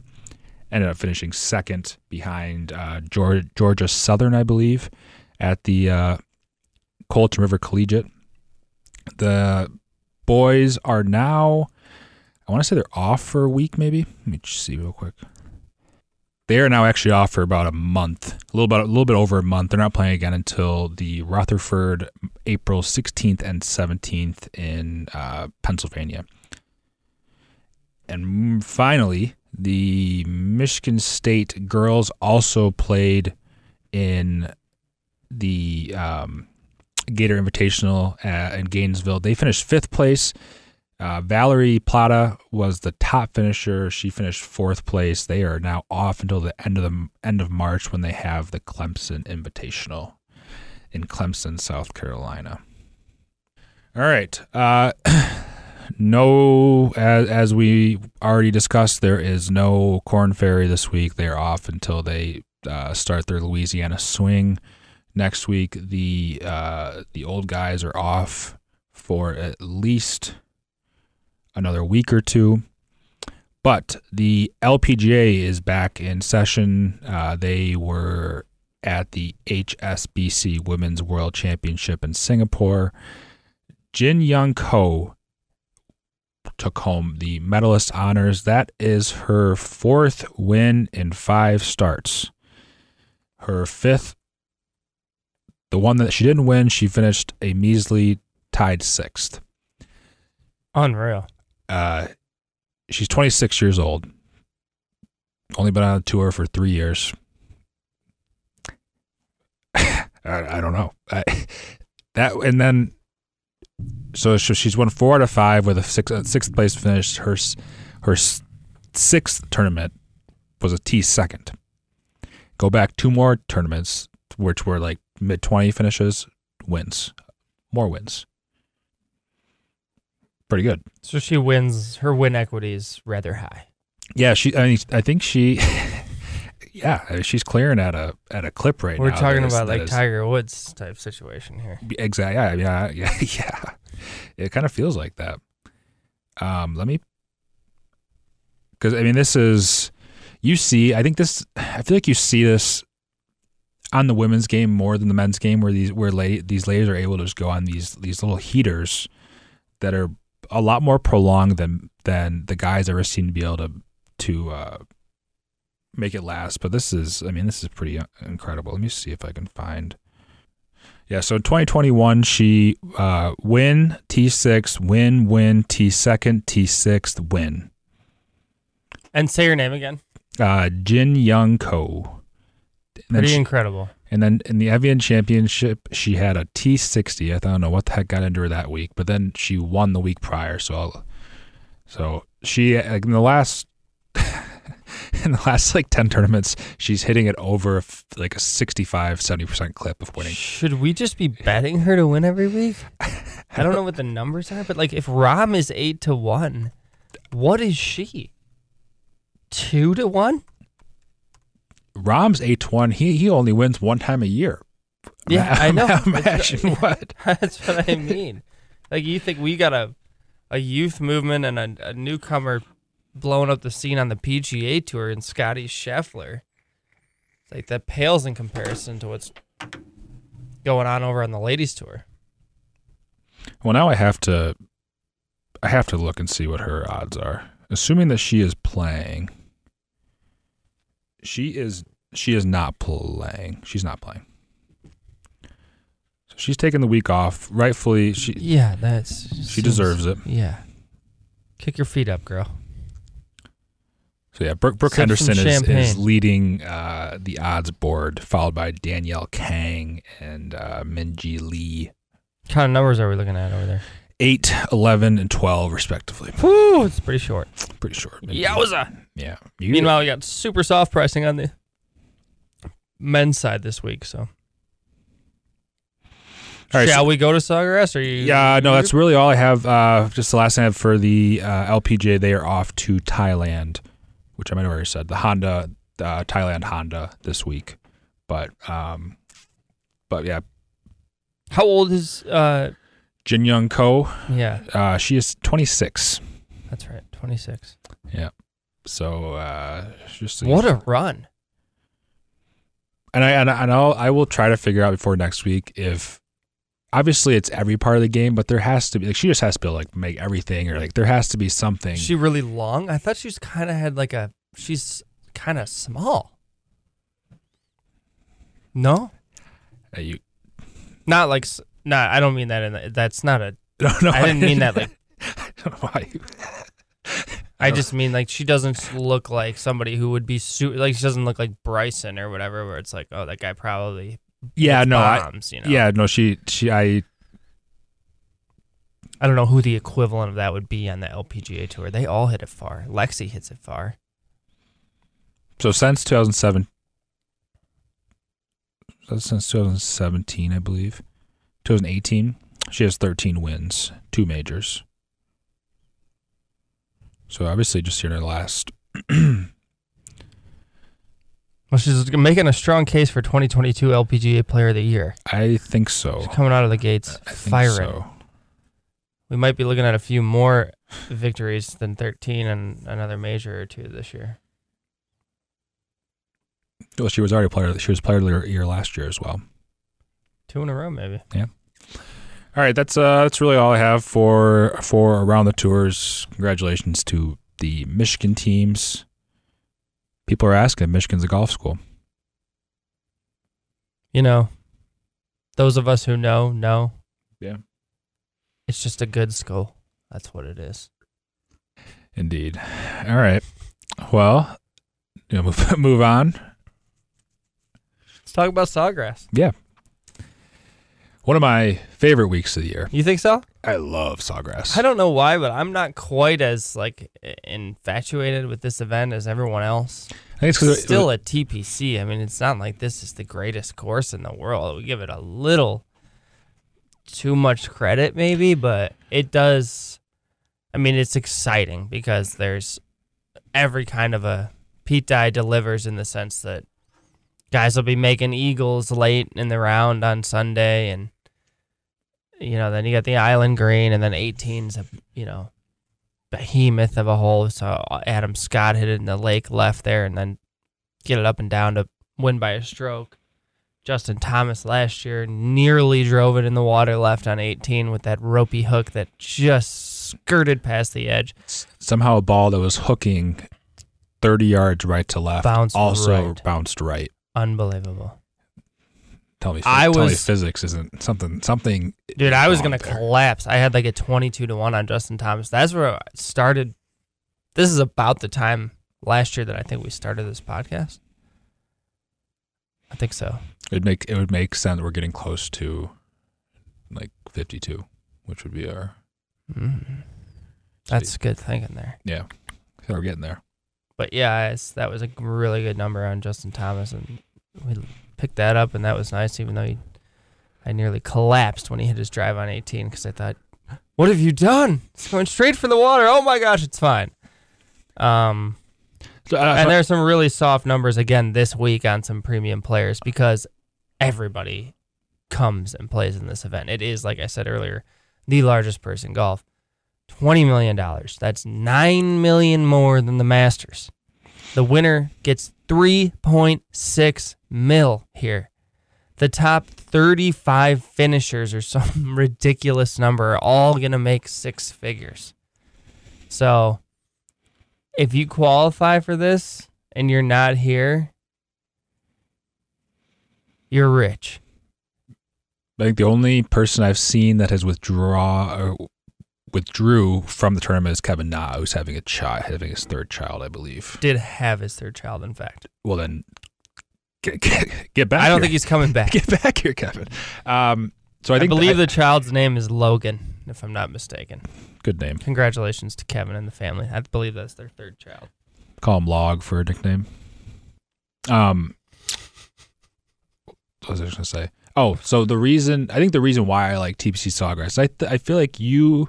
Speaker 2: ended up finishing second behind uh, Georgia, Georgia Southern, I believe, at the uh, Colleton River Collegiate. The boys are now, I want to say they're off for a week, maybe. Let me see real quick. They are now actually off for about a month, a little bit, a little bit over a month. They're not playing again until the Rutherford April 16th and 17th in uh, Pennsylvania. And finally, the Michigan State girls also played in the um, Gator Invitational uh, in Gainesville. They finished fifth place. Uh, Valery Plata was the top finisher. She finished fourth place. They are now off until the end of the end of March when they have the Clemson Invitational in Clemson, South Carolina. All right. Uh, (clears throat) no, as, as we already discussed, there is no Korn Ferry this week. They are off until they uh, start their Louisiana swing next week. The uh, the old guys are off for at least another week or two. But the LPGA is back in session. Uh, they were at the HSBC Women's World Championship in Singapore. Jin Young Ko took home the medalist honors. That is her fourth win in five starts. Her fifth, the one that she didn't win, she finished a measly tied sixth.
Speaker 1: Unreal.
Speaker 2: Uh, she's 26 years old. Only been on a tour for three years. (laughs) I, I don't know. I, (laughs) that and then so, she's won four out of five with a six, uh, sixth place finish. Her her sixth tournament was a T second. Go back two more tournaments, which were like mid twenty finishes, wins, more wins. Pretty good.
Speaker 1: So she wins. Her win equity is rather high.
Speaker 2: Yeah, she. I mean, I think she. (laughs) yeah, she's clearing at a at a clip right
Speaker 1: We're
Speaker 2: now.
Speaker 1: talking
Speaker 2: that is-
Speaker 1: about like
Speaker 2: is-
Speaker 1: Tiger Woods type situation here.
Speaker 2: Exactly. Yeah, yeah, (laughs) yeah, yeah. It kind of feels like that. Um, let me, because I mean, this is you see. I think this. I feel like you see this on the women's game more than the men's game, where these where la- these ladies are able to just go on these these little heaters that are a lot more prolonged than than the guys ever seem to be able to to uh, make it last. But this is, I mean, this is pretty uh, incredible. Let me see if I can find. Yeah, so in 2021, she uh, win T6, win, win T2nd, T6th, win.
Speaker 1: And say your name again.
Speaker 2: Uh, Jin Young Ko.
Speaker 1: Pretty
Speaker 2: she-
Speaker 1: incredible.
Speaker 2: And then in the Evian Championship, she had a T60. I don't know what the heck got into her that week, but then she won the week prior. So, I'll, so she in the last (laughs) in the last like 10 tournaments, she's hitting it over like a 65, 70% clip of winning.
Speaker 1: Should we just be betting her to win every week? I don't know what the numbers are, but like if Rahm is eight to one, what is she? Two to one?
Speaker 2: Rahm's eight one. He he only wins one time a year.
Speaker 1: Yeah, I know. (laughs)
Speaker 2: Imagine (laughs) what.
Speaker 1: That's what I mean. Like you think we got a a youth movement and a, a newcomer blowing up the scene on the PGA tour and Scotty Scheffler. It's like that pales in comparison to what's going on over on the ladies tour.
Speaker 2: Well, now I have to. I have to look and see what her odds are. Assuming that she is playing. She is. She is not playing. She's not playing. So she's taking the week off. Rightfully, she
Speaker 1: Yeah, that's
Speaker 2: she deserves it.
Speaker 1: Yeah. Kick your feet up, girl.
Speaker 2: So yeah, Brooke, Brooke Henderson is, is leading uh, the odds board, followed by Danielle Kang and uh, Minjee Lee.
Speaker 1: What kind of numbers are we looking at over there?
Speaker 2: 8, 11, and 12, respectively.
Speaker 1: Whew, it's pretty short.
Speaker 2: Pretty short.
Speaker 1: Yowza.
Speaker 2: Yeah. You,
Speaker 1: Meanwhile, we got super soft pricing on the men's side this week. So,
Speaker 2: All right,
Speaker 1: shall
Speaker 2: so-
Speaker 1: we go to Sawgrass? Or you?
Speaker 2: Yeah, no, that's really all I have. Uh, just the last thing I have for the uh, LPGA, they are off to Thailand, which I might have already said. The Honda, uh, Thailand Honda this week. But, um, but yeah,
Speaker 1: How old is? uh
Speaker 2: Jin Young Ko,
Speaker 1: Yeah,
Speaker 2: uh, she is 26.
Speaker 1: that's right. Twenty six. Yeah.
Speaker 2: So, uh, just
Speaker 1: What a run!
Speaker 2: And I and, I- and I'll, I will try to figure out before next week if obviously it's every part of the game, but there has to be like she just has to be able to, like make everything or like there has to be something.
Speaker 1: Is she really long? I thought she's kind of had like a. She's kind of small. No,
Speaker 2: Uh, you,
Speaker 1: not like. s- Nah, I don't mean that. In the, that's not a. (laughs)
Speaker 2: no, no,
Speaker 1: I didn't mean that. Like, (laughs)
Speaker 2: I don't know why.
Speaker 1: I just mean like she doesn't look like somebody who would be su- like she doesn't look like Bryson or whatever. Where it's like, oh, that guy probably
Speaker 2: yeah, no, I,
Speaker 1: you know.
Speaker 2: yeah, no, she, she, I,
Speaker 1: I don't know who the equivalent of that would be on the LPGA tour. They all hit it far. Lexi hits it far.
Speaker 2: so since 2007, since 2017, I believe, 2018, she has 13 wins, two majors. So obviously, just here in the last
Speaker 1: Well, she's making a strong case for 2022 LPGA Player of the Year.
Speaker 2: I think so.
Speaker 1: She's coming out of the gates
Speaker 2: I think
Speaker 1: firing.
Speaker 2: so.
Speaker 1: We might be looking at a few more victories than 13 and another major or two this year.
Speaker 2: Well, she was already player. She was player of the year last year as well.
Speaker 1: Two in a row, maybe.
Speaker 2: All right, that's uh, that's really all I have for for around the tours. Congratulations to the Michigan teams. People are asking, Michigan's a golf school.
Speaker 1: You know, those of us who know, know.
Speaker 2: Yeah.
Speaker 1: It's just a good school. That's what it is.
Speaker 2: Indeed. All right. Well, you know, (laughs) move move on.
Speaker 1: Let's talk about Sawgrass.
Speaker 2: Yeah. One of my favorite weeks of the year.
Speaker 1: You think so?
Speaker 2: I love Sawgrass.
Speaker 1: I don't know why, but I'm not quite as like infatuated with this event as everyone else.
Speaker 2: I think it's
Speaker 1: It's
Speaker 2: because
Speaker 1: still a TPC. I mean, it's not like this is the greatest course in the world. We give it a little too much credit, maybe, but it does. I mean, it's exciting because there's every kind of a Pete Dye delivers in the sense that guys will be making eagles late in the round on Sunday, and you know, then you got the Island Green, and then 18's a you know behemoth of a hole. So uh, Adam Scott hit it in the lake left there, and then get it up and down to win by a stroke. Justin Thomas last year nearly drove it in the water left on 18 with that ropey hook that just skirted past the edge.
Speaker 2: somehow a ball that was hooking 30 yards right to left
Speaker 1: Bounced
Speaker 2: also
Speaker 1: right.
Speaker 2: bounced right.
Speaker 1: Unbelievable.
Speaker 2: Tell me,
Speaker 1: I
Speaker 2: tell me
Speaker 1: was-
Speaker 2: physics isn't something something.
Speaker 1: Dude, I was going to
Speaker 2: there.
Speaker 1: collapse. I had like a 22 to 1 on Justin Thomas. That's where I started. This is about the time last year that I think we started this podcast. I think so.
Speaker 2: It'd make it would make sense. That we're getting close to like 52, which would be our
Speaker 1: Mm. That's good thinking there.
Speaker 2: yeah. So we're getting there.
Speaker 1: But yeah, that was a really good number on Justin Thomas, and we picked that up, and that was nice. Even though he, I nearly collapsed when he hit his drive on 18 because I thought, "What have you done? It's going straight for the water. Oh my gosh, it's fine." Um,
Speaker 2: So, uh,
Speaker 1: and there's some really soft numbers again this week on some premium players because everybody comes and plays in this event. It is, like I said earlier, the largest purse in golf. $20 million. That's 9 million more than the Masters. The winner gets 3.6 mil here. The top 35 finishers or some (laughs) ridiculous number are all going to make six figures. So, if you qualify for this and you're not here, you're rich.
Speaker 2: Like the only person I've seen that has withdraw or withdrew from the tournament is Kevin Na, who's having a child, having his third child, I believe.
Speaker 1: Did have his third child, in fact.
Speaker 2: Well, then get, get, get back.
Speaker 1: I don't
Speaker 2: here.
Speaker 1: think he's coming back. (laughs)
Speaker 2: get back here, Kevin. Um, so I
Speaker 1: I,
Speaker 2: think
Speaker 1: believe
Speaker 2: I-
Speaker 1: the child's name is Logan, if I'm not mistaken.
Speaker 2: good name.
Speaker 1: Congratulations to Kevin and the family. I believe that's their third child.
Speaker 2: Call him Log for a nickname. Um, what was I just gonna say? Oh, so the reason I think the reason why I like TPC Sawgrass, I th- I feel like you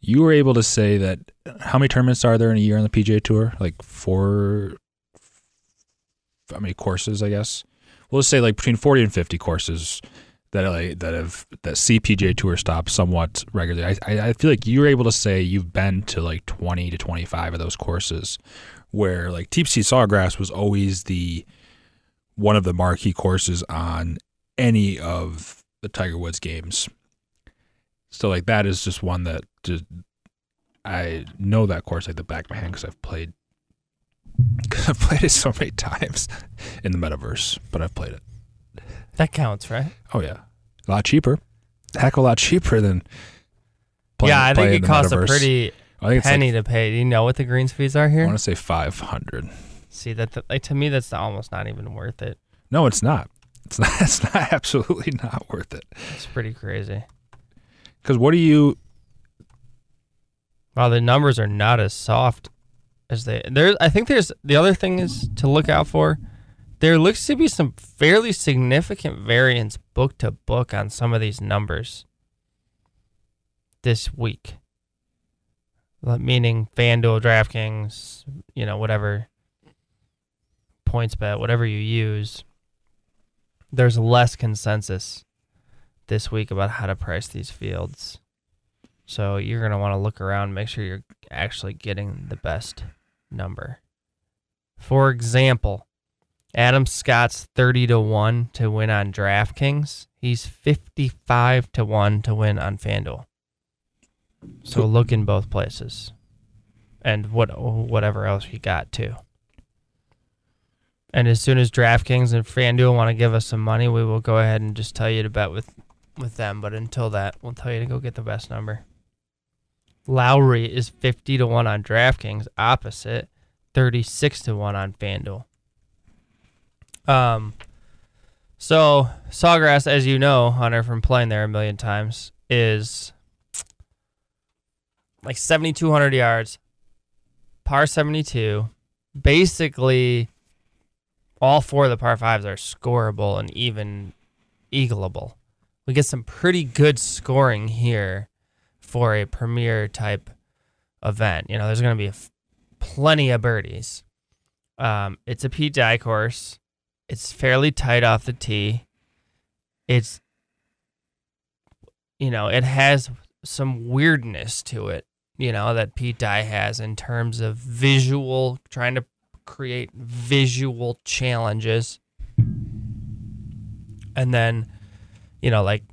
Speaker 2: you were able to say that how many tournaments are there in a year on the PGA Tour? Like four. How many courses? I guess we'll just say like between forty and fifty courses that like that have that see PGA Tour stops somewhat regularly. I, I I feel like you were able to say you've been to like twenty to twenty five of those courses, where like TPC Sawgrass was always the one of the marquee courses on any of the Tiger Woods games. So like that is just one that just I know that course like the back of my hand because I've played because I've (laughs) played it so many times in the metaverse, but I've played it.
Speaker 1: That counts, right?
Speaker 2: Oh yeah, a lot cheaper, heck of a lot cheaper than. playing-
Speaker 1: yeah, I think it costs a pretty
Speaker 2: I think it's like,
Speaker 1: penny to pay. Do you know what the greens fees are here?
Speaker 2: I want to say five hundred.
Speaker 1: See that th- like to me that's almost not even worth it.
Speaker 2: No, it's not. It's (laughs) not. It's not absolutely not worth it.
Speaker 1: It's pretty crazy.
Speaker 2: Because what do you?
Speaker 1: Wow, the numbers are not as soft as they. There, I think there's the other thing is to look out for. There looks to be some fairly significant variance book to book on some of these numbers this week. Meaning FanDuel, DraftKings, you know, whatever PointsBet, whatever you use. There's less consensus this week about how to price these fields. So you're going to want to look around, make sure you're actually getting the best number. For example, Adam Scott's 30 to 1 to win on DraftKings. He's 55 to 1 to win on FanDuel. So look in both places. And what whatever else you got too. And as soon as DraftKings and FanDuel want to give us some money, we will go ahead and just tell you to bet with with them. But until that, we'll tell you to go get the best number. Lowry is 50 to 1 on DraftKings, opposite 36 to 1 on FanDuel. Um so Sawgrass as you know, Hunter from playing there a million times is like 7200 yards, par 72. Basically all four of the par 5s are scoreable and even eagleable. We get some pretty good scoring here for a premier type event. You know, there's going to be f- plenty of birdies. Um, it's a Pete Dye course. It's fairly tight off the tee. It's, you know, it has some weirdness to it, you know, that Pete Dye has in terms of visual, trying to create visual challenges. And then, you know, like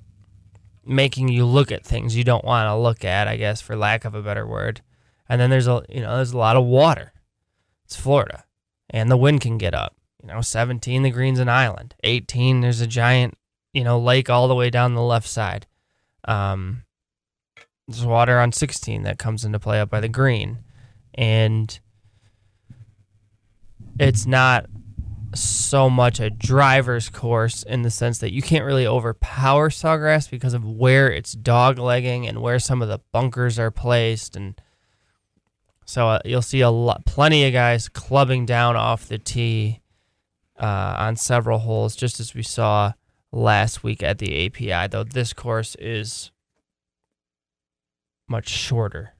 Speaker 1: making you look at things you don't want to look at, I guess, for lack of a better word. And then there's a you know there's a lot of water. It's Florida, and the wind can get up. You know, 17 the green's an island. 18 there's a giant you know lake all the way down the left side. Um, there's water on 16 that comes into play up by the green, and it's not so much a driver's course in the sense that you can't really overpower Sawgrass because of where it's dog legging and where some of the bunkers are placed and so uh, you'll see a lot, plenty of guys clubbing down off the tee uh, on several holes, just as we saw last week at the API. Though this course is much shorter.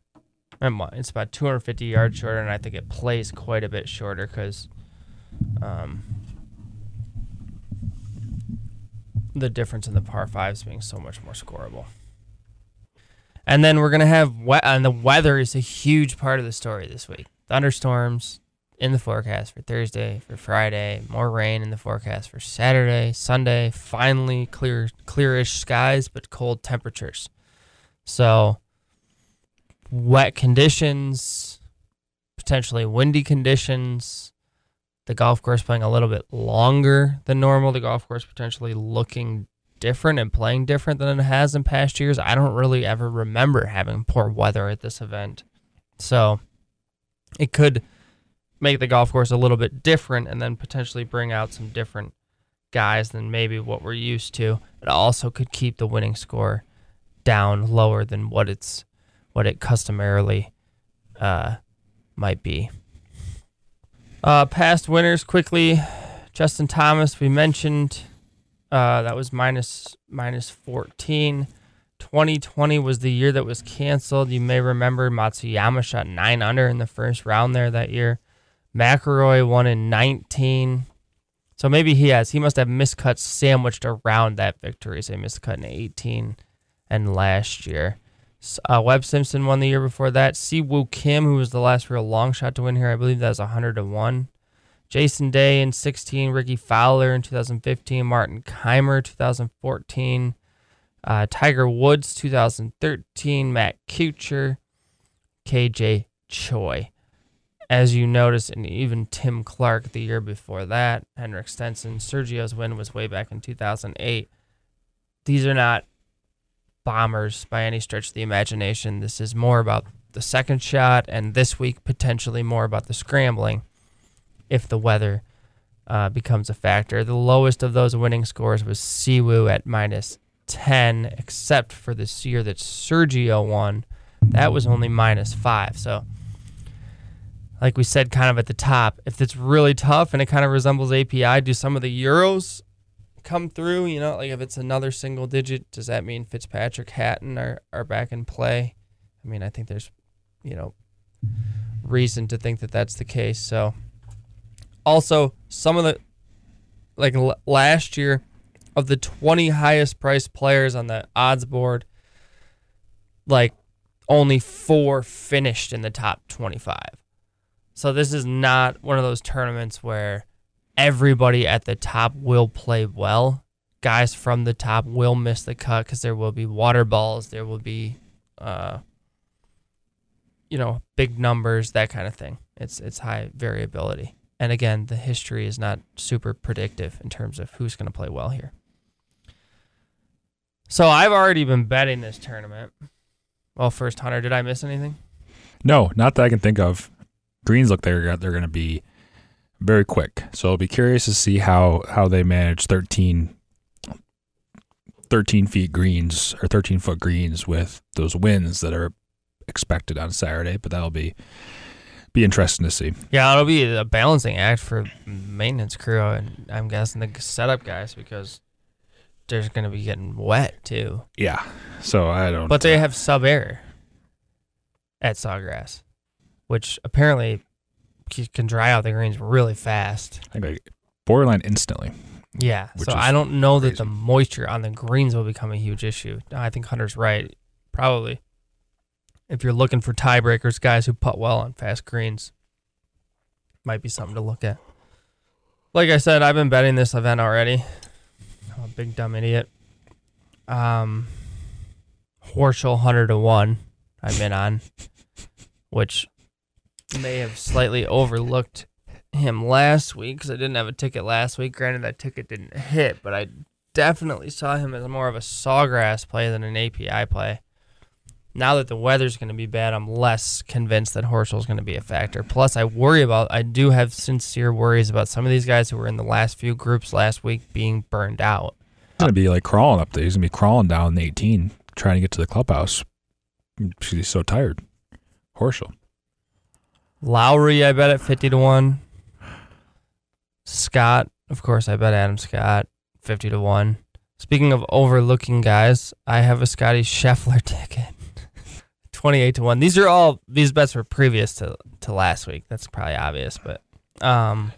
Speaker 1: It's about 250 yards shorter, and I think it plays quite a bit shorter because um, the difference in the par fives being so much more scoreable. And then we're gonna have we- and the weather is a huge part of the story this week. Thunderstorms in the forecast for Thursday, for Friday, more rain in the forecast for Saturday, Sunday. Finally, clear, clearish skies, but cold temperatures. So, wet conditions, potentially windy conditions the golf course playing a little bit longer than normal, the golf course potentially looking different and playing different than it has in past years. I don't really ever remember having poor weather at this event. So it could make the golf course a little bit different and then potentially bring out some different guys than maybe what we're used to. It also could keep the winning score down lower than what it's what it customarily uh, might be. Uh, past winners quickly. Justin Thomas, we mentioned uh, that was minus minus 14. 2020 was the year that was canceled. You may remember Matsuyama shot nine under in the first round there that year. McIlroy won in 19. So maybe he has. He must have miscuts sandwiched around that victory. So he missed cut in 18 and last year. Uh, Webb Simpson won the year before that. Siwoo Kim, who was the last real long shot to win here, I believe that was 100 to 1. Jason Day in 16, Rickie Fowler in 2015, Martin Kaymer 2014, uh, Tiger Woods 2013, Matt Kuchar, KJ Choi. As you notice, and even Tim Clark the year before that, Henrik Stenson, Sergio's win was way back in 2008. These are not bombers by any stretch of the imagination. This is more about the second shot, and this week potentially more about the scrambling if the weather uh, becomes a factor. The lowest of those winning scores was Siwoo at minus 10, except for this year that Sergio won. That was only minus 5. So, like we said, kind of at the top, if it's really tough and it kind of resembles API, do some of the Euros come through? You know, like if it's another single digit, does that mean Fitzpatrick, Hatton are, are back in play? I mean, I think there's, you know, reason to think that that's the case. So, also some of the, like l- last year, of the 20 highest priced players on the odds board, like only four finished in the top 25. So this is not one of those tournaments where everybody at the top will play well. Guys from the top will miss the cut because there will be water balls, there will be, uh, you know, big numbers, that kind of thing. It's it's high variability, and again, the history is not super predictive in terms of who's going to play well here. So I've already been betting this tournament. Well, first, Hunter, did I miss anything?
Speaker 2: No, not that I can think of. Greens look they're they're going to be very quick. So I'll be curious to see how how they manage 13, 13 feet greens or 13 foot greens with those winds that are expected on Saturday. But that'll be be interesting to see.
Speaker 1: Yeah, it'll be a balancing act for maintenance crew, and I'm guessing the setup guys because they're going to be getting wet too.
Speaker 2: Yeah. So I don't.
Speaker 1: But they have SubAir at Sawgrass, which apparently can dry out the greens really fast.
Speaker 2: I think like borderline instantly.
Speaker 1: Yeah. So I don't know that the moisture on the greens will become a huge issue. I think Hunter's right. Probably. If you're looking for tiebreakers, guys who putt well on fast greens, might be something to look at. Like I said, I've been betting this event already. I'm a big dumb idiot. Um, Horschel hundred to one. I'm in on, which may have slightly overlooked him last week because I didn't have a ticket last week. Granted, that ticket didn't hit, but I definitely saw him as more of a sawgrass play than an API play. Now that the weather's going to be bad, I'm less convinced that Horschel's going to be a factor. Plus, I worry about, I do have sincere worries about some of these guys who were in the last few groups last week being burned out.
Speaker 2: He's gonna be like crawling up there. He's gonna be crawling down the 18, trying to get to the clubhouse. because He's so tired. Horschel.
Speaker 1: Lowry, I bet at 50 to 1. Scott, of course, I bet Adam Scott, 50 to 1. Speaking of overlooking guys, I have a Scotty Scheffler (laughs) ticket. 28 to 1. These are all these bets were previous to to last week. That's probably obvious, but um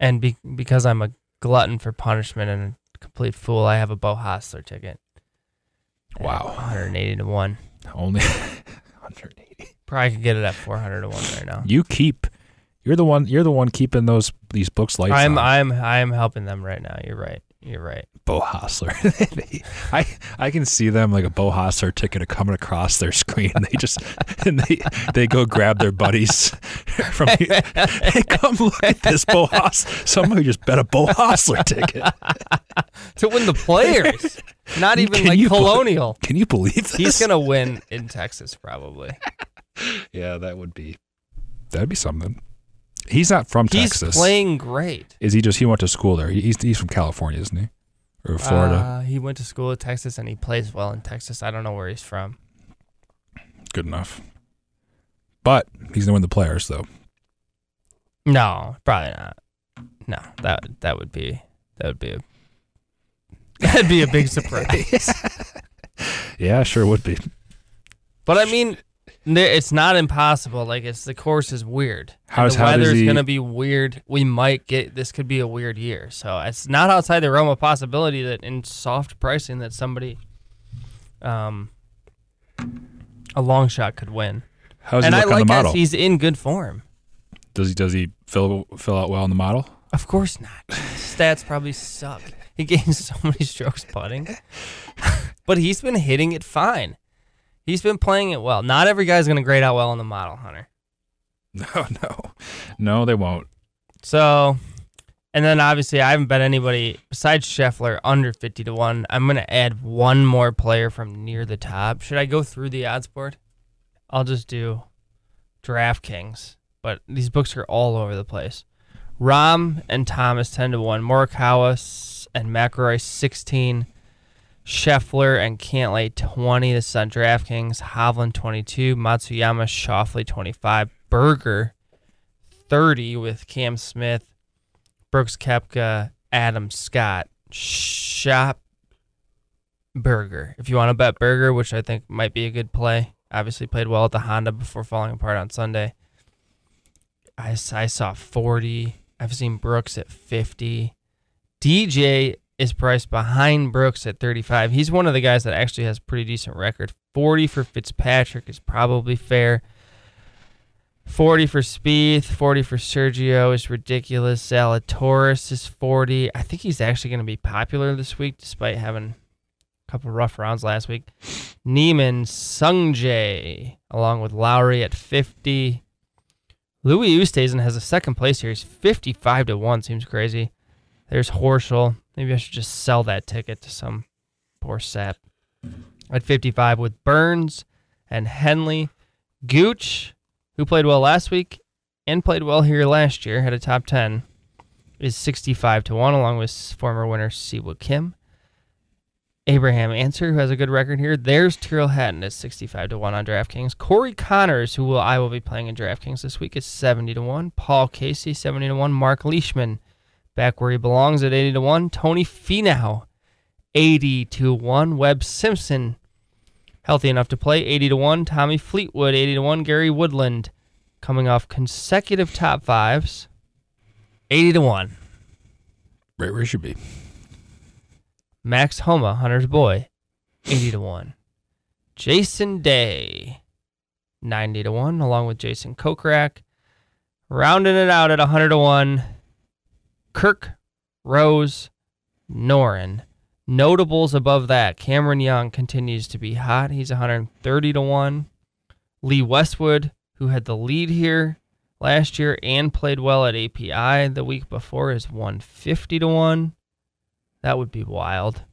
Speaker 1: and be, because I'm a glutton for punishment and a complete fool, I have a Beau Hossler ticket.
Speaker 2: Wow.
Speaker 1: 180 to 1.
Speaker 2: Only (laughs) 180.
Speaker 1: Probably could get it at 400 to 1 right now.
Speaker 2: You keep. You're the one. You're the one keeping those these books lights
Speaker 1: I'm
Speaker 2: on.
Speaker 1: I'm I'm helping them right now. You're right. You're right.
Speaker 2: Beau Hossler. (laughs) I I can see them like a Beau Hossler ticket coming across their screen. They just (laughs) and they they go grab their buddies (laughs) from here. Hey, come look at this Beau Hossler. Somebody just bet a Beau Hossler ticket.
Speaker 1: To win the players. Not even
Speaker 2: Can
Speaker 1: like Colonial.
Speaker 2: Can you believe this?
Speaker 1: He's gonna win in Texas probably. (laughs)
Speaker 2: Yeah, that would be that'd be something. He's not from
Speaker 1: He's
Speaker 2: Texas.
Speaker 1: playing great.
Speaker 2: Is he just he went to school there? He's he's from California, isn't he? Or Florida?
Speaker 1: Uh, he went to school in Texas and he plays well in Texas. I don't know where he's from.
Speaker 2: Good enough. But he's gonna win the players though.
Speaker 1: No, probably not. No, that that would be that would be a (laughs) that'd be a big (laughs) surprise.
Speaker 2: Yeah, sure would be.
Speaker 1: but I mean, it's not impossible. Like it's the course is weird.
Speaker 2: How's-
Speaker 1: the
Speaker 2: how
Speaker 1: weather's
Speaker 2: he-
Speaker 1: gonna be weird. We might get this could be a weird year. So it's not outside the realm of possibility that in soft pricing that somebody, um, a long shot could win.
Speaker 2: How's
Speaker 1: and
Speaker 2: he
Speaker 1: I
Speaker 2: look on
Speaker 1: like
Speaker 2: the
Speaker 1: that
Speaker 2: model?
Speaker 1: he's in good form.
Speaker 2: Does he does he fill fill out well on the model?
Speaker 1: Of course not. Stats probably suck. He (laughs) gains so many strokes putting, (laughs) but he's been hitting it fine. He's been playing it well. Not every guy's gonna grade out well on the model, Hunter. (laughs)
Speaker 2: No, no, no, they won't.
Speaker 1: So, and then obviously I haven't bet anybody besides Scheffler under fifty to one. I'm gonna add one more player from near the top. Should I go through the odds board? I'll just do DraftKings, but these books are all over the place. Rahm and Thomas ten to one. Morikawa s- and McIlroy sixteen. Scheffler and Cantlay twenty. This is on DraftKings. Hovland twenty two. Matsuyama Schauffele twenty five. Berger thirty with Cam Smith, Brooks Koepka, Adam Scott. Shop Berger. If you want to bet Berger, which I think might be a good play. Obviously played well at the Honda before falling apart on Sunday. I, I saw 40. I've seen Brooks at 50. DJ is priced behind Brooks at 35. He's one of the guys that actually has pretty decent record. 40 for Fitzpatrick is probably fair. 40 for Spieth, 40 for Sergio is ridiculous. Zalatoris is 40. I think he's actually going to be popular this week despite having a couple rough rounds last week. Niemann Sungjae along with Lowry at 50. Louis Oosthuizen has a second place here. He's 55 to 1. Seems crazy. There's Horschel. Maybe I should just sell that ticket to some poor sap. At 55 with Burns and Henley. Gooch, who played well last week and played well here last year, had a top 10, is 65 to 1, along with former winner Siwoo Kim. Abraham Ancer, who has a good record here. There's Tyrrell Hatton at 65 to 1 on DraftKings. Corey Conners, who will I will be playing in DraftKings this week, is 70 to 1. Paul Casey, 70 to 1. Mark Leishman, back where he belongs at 80 to 1. Tony Finau, 80 to 1. Webb Simpson, healthy enough to play, 80 to 1. Tommy Fleetwood, 80 to 1. Gary Woodland, coming off consecutive top fives, 80 to 1.
Speaker 2: Right where he should be.
Speaker 1: Max Homa, Hunter's boy, 80 to 1. Jason Day, 90 to 1, along with Jason Kokrak. Rounding it out at 100 to 1. Kirk Rose Noren. Notables above that. Cameron Young continues to be hot. He's 130 to 1. Lee Westwood, who had the lead here last year and played well at API the week before, is 150 to 1. That would be wild.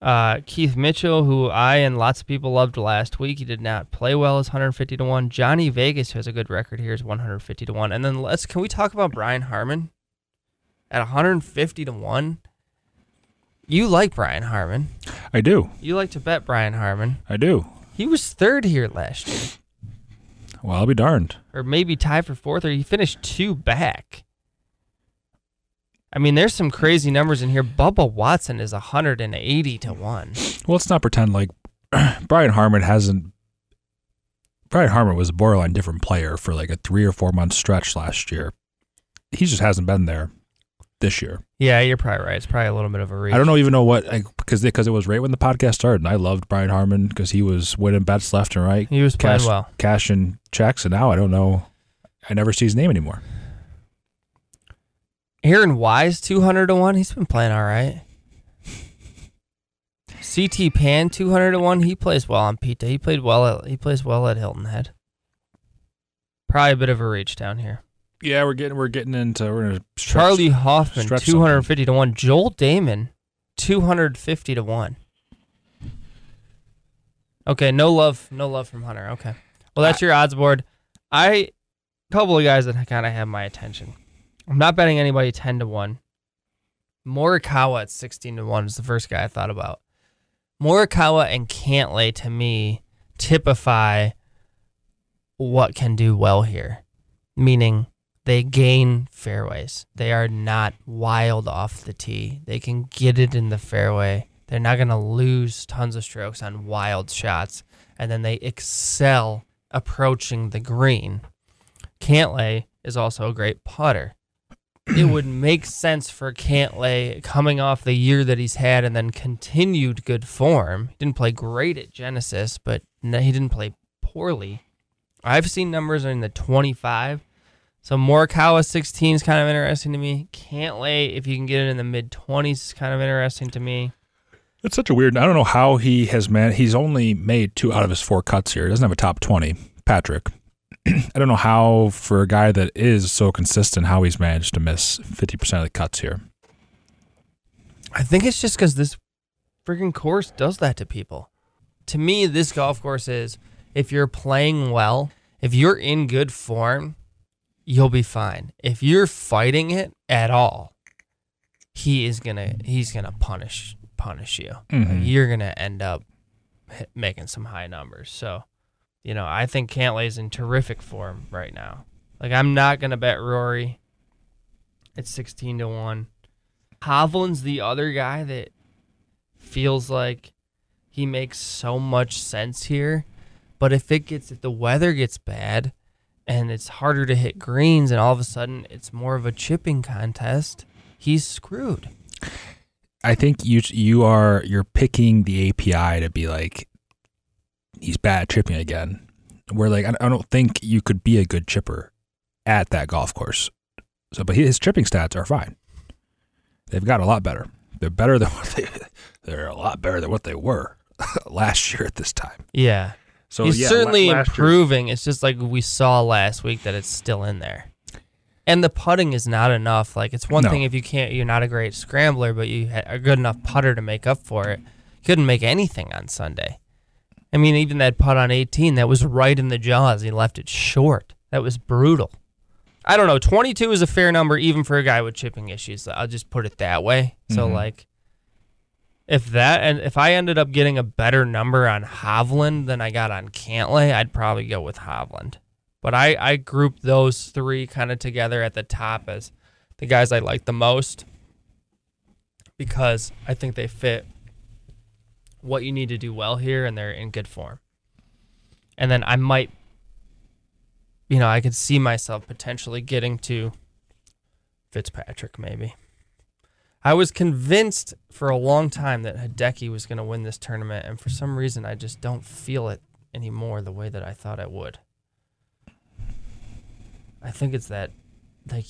Speaker 1: Uh, Keith Mitchell, who I and lots of people loved last week, he did not play well, is 150 to 1. Johnny Vegas, who has a good record here, is 150 to 1. And then let's can we talk about Brian Harman at 150 to 1? You like Brian Harman.
Speaker 2: I do.
Speaker 1: You like to bet Brian Harman.
Speaker 2: I do.
Speaker 1: He was third here last year,
Speaker 2: Well, I'll be darned.
Speaker 1: or maybe tied for fourth, or he finished two back. I mean, there's some crazy numbers in here. Bubba Watson is 180 to 1.
Speaker 2: Well, let's not pretend like (clears throat) Brian Harman hasn't. Brian Harman was a borderline different player for like a three or four month stretch last year. He just hasn't been there this year.
Speaker 1: Yeah, you're probably right. It's probably a little bit of a reach.
Speaker 2: I don't know even know what because because it was right when the podcast started, and I loved Brian Harman because he was winning bets left and right,
Speaker 1: He was playing
Speaker 2: cash,
Speaker 1: well.
Speaker 2: cashing checks, and now I don't know. I never see his name anymore.
Speaker 1: Aaron Wise, 200 to 1. He's been playing all right. CT Pan, 200 to 1. He plays well on Pita. He played well at, he plays well at Hilton Head. Probably a bit of a reach down here.
Speaker 2: Yeah, we're getting we're getting into we're gonna stretch-
Speaker 1: Charley Hoffman, 250 to 1. Joel Dahmen, 250 to 1. Okay, no love, no love from Hunter. Okay. Well, that's your odds board. I couple of guys that kind of have my attention. I'm not betting anybody 10 to 1. Morikawa at 16 to 1 is the first guy I thought about. Morikawa and Cantlay to me typify what can do well here. Meaning they gain fairways. They are not wild off the tee. They can get it in the fairway. They're not going to lose tons of strokes on wild shots. And then they excel approaching the green. Cantlay is also a great putter. It would (clears throat) make sense for Cantlay coming off the year that he's had and then continued good form. He didn't play great at Genesis, but he didn't play poorly. I've seen numbers in the 25. So Morikawa 16 is kind of interesting to me. Cantlay, if you can get it in the mid 20s, is kind of interesting to me.
Speaker 2: It's such a weird. I don't know how he has man. He's only made two out of his four cuts here. He doesn't have a top twenty. Patrick. (clears throat) I don't know how for a guy that is so consistent, how he's managed to miss fifty percent of the cuts here.
Speaker 1: I think it's just because this freaking course does that to people. To me, this golf course is if you're playing well, if you're in good form, you'll be fine. If you're fighting it at all, he is gonna he's gonna punish punish you.
Speaker 2: Mhm.
Speaker 1: You're gonna end up making some high numbers. So, you know, I think Cantlay's in terrific form right now. Like I'm not gonna bet Rory. It's sixteen to one. Hovland's the other guy that feels like he makes so much sense here. But if it gets if the weather gets bad and it's harder to hit greens and all of a sudden it's more of a chipping contest, he's screwed.
Speaker 2: I think you you are you're picking the API to be like he's bad at chipping again. Where like I I don't think you could be a good chipper at that golf course. So, but his chipping stats are fine. They've got a lot better. They're better than (laughs) what they. They're a lot better than what they were (laughs) last year at this time.
Speaker 1: Yeah.
Speaker 2: So
Speaker 1: he's
Speaker 2: yeah,
Speaker 1: certainly
Speaker 2: la- last year-
Speaker 1: improving. It's just like we saw last week that it's still in there. And the putting is not enough. Like it's one
Speaker 2: No.
Speaker 1: thing if you can't, you're not a great scrambler, but you ha- a good enough putter to make up for it. Couldn't make anything on Sunday. I mean, even that putt on 18, that was right in the jaws. He left it short. That was brutal. I don't know. 22 is a fair number, even for a guy with chipping issues. I'll just put it that way. So,
Speaker 2: Mhm.
Speaker 1: like, if that and if I ended up getting a better number on Hovland than I got on Cantlay, I'd probably go with Hovland. But I, I grouped those three kind of together at the top as the guys I like the most because I think they fit what you need to do well here and they're in good form. And then I might, you know, I could see myself potentially getting to Fitzpatrick maybe. I was convinced for a long time that Hideki was going to win this tournament, and for some reason I just don't feel it anymore the way that I thought I would. I think it's that, like,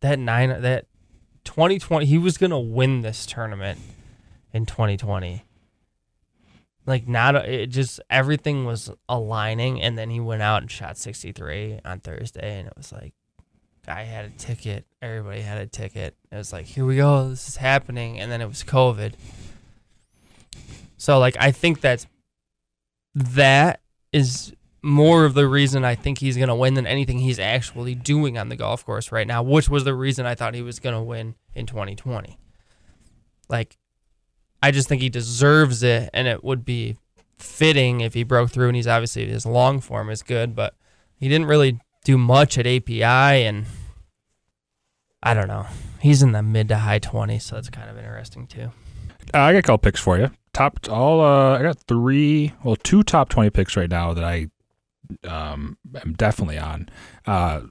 Speaker 1: that nine, that 2020, he was going to win this tournament in 2020. Like, not, uh, it just, everything was aligning, and then he went out and shot 63 on Thursday, and it was like, I had a ticket. Everybody had a ticket. It was like, here we go. This is happening. And then it was COVID. So, like, I think that's that is more of the reason I think he's going to win than anything he's actually doing on the golf course right now, which was the reason I thought he was going to win in 2020. Like, I just think he deserves it, and it would be fitting if he broke through. And he's obviously his long form is good, but he didn't really do much at API, and I don't know. He's in the mid to high 20s, so that's kind of interesting too.
Speaker 2: Uh, I got a couple picks for you. Top all uh, I got three, well, two top twenty picks right now that I um am definitely on. Uh,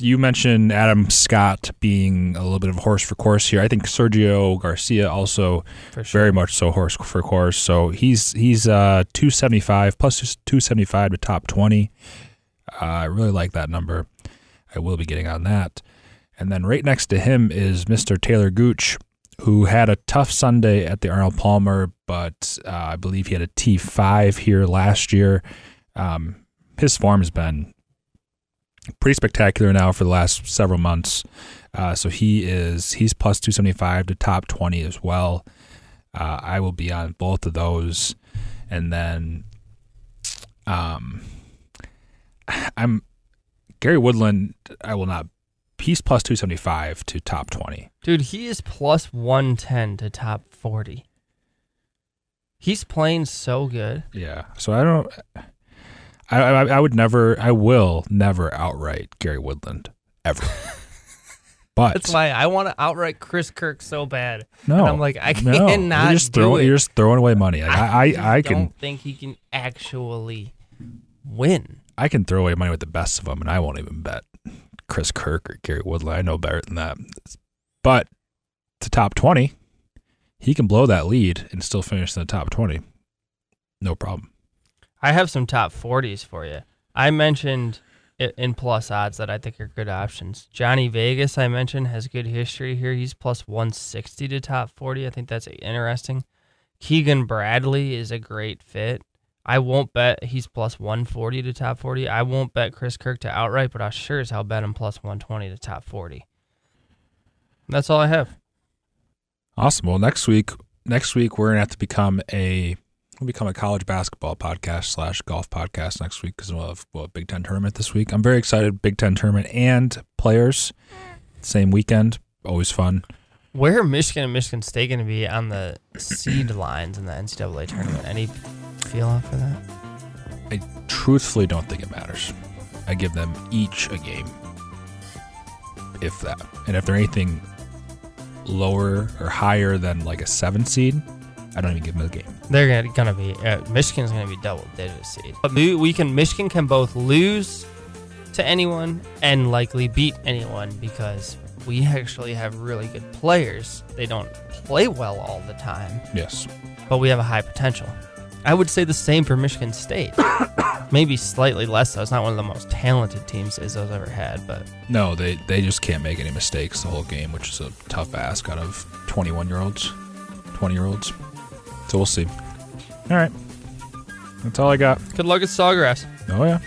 Speaker 2: you mentioned Adam Scott being a little bit of a horse for course here. I think Sergio Garcia also
Speaker 1: sure.
Speaker 2: very much so horse for course. So he's he's uh 275 plus 275 to top 20. I really like that number. I will be getting on that. And then right next to him is Mr. Taylor Gooch, who had a tough Sunday at the Arnold Palmer, but uh, I believe he had a T5 here last year. Um, his form has been pretty spectacular now for the last several months. Uh, so he is he's plus 275 to top 20 as well. Uh, I will be on both of those, and then um, I'm Gary Woodland. I will not. He's plus 275 to top 20.
Speaker 1: Dude, he is plus 110 to top 40. He's playing so good.
Speaker 2: Yeah. So I don't. I, I I would never. I will never outright Gary Woodland ever. (laughs) But
Speaker 1: That's why I want to outright Chris Kirk so bad.
Speaker 2: no,
Speaker 1: And I'm like, I
Speaker 2: no,
Speaker 1: cannot
Speaker 2: you're just throwing. You're just throwing away money. Like, I, I, I can
Speaker 1: don't think he can actually win.
Speaker 2: I can throw away money with the best of them, and I won't even bet Chris Kirk or Gary Woodland. I know better than that. But to top twenty, he can blow that lead and still finish in the top twenty. No problem.
Speaker 1: I have some top 40s for you. I mentioned in plus odds that I think are good options. Johnny Vegas, I mentioned, has good history here. He's plus 160 to top 40. I think that's interesting. Keegan Bradley is a great fit. I won't bet he's plus 140 to top 40. I won't bet Chris Kirk to outright, but I sure as hell bet him plus 120 to top 40. That's all I have.
Speaker 2: Awesome. Well, next week, next week we're gonna have to become a we'll become a college basketball podcast slash golf podcast next week because we'll have well, a Big Ten tournament this week. I'm very excited. Big Ten tournament and players same weekend. Always fun.
Speaker 1: Where are Michigan and Michigan State going to be on the seed lines in the NCAA tournament? Any for that?
Speaker 2: I truthfully don't think it matters. I give them each a game, if that. And if they're anything lower or higher than like a seven seed, I don't even give them a game.
Speaker 1: They're gonna, gonna be uh, Michigan's gonna be double digit seed. But we can Michigan can both lose to anyone and likely beat anyone because we actually have really good players. They don't play well all the time,
Speaker 2: Yes.
Speaker 1: but we have a high potential. I would say the same for Michigan State. (coughs) Maybe slightly less though. It's not one of the most talented teams Izzo's ever had, but
Speaker 2: No, they they just can't make any mistakes the whole game, which is a tough ask out of 21 year olds, 20 year olds. So we'll see. All right. That's all I got.
Speaker 1: good luck at Sawgrass.
Speaker 2: Oh, yeah.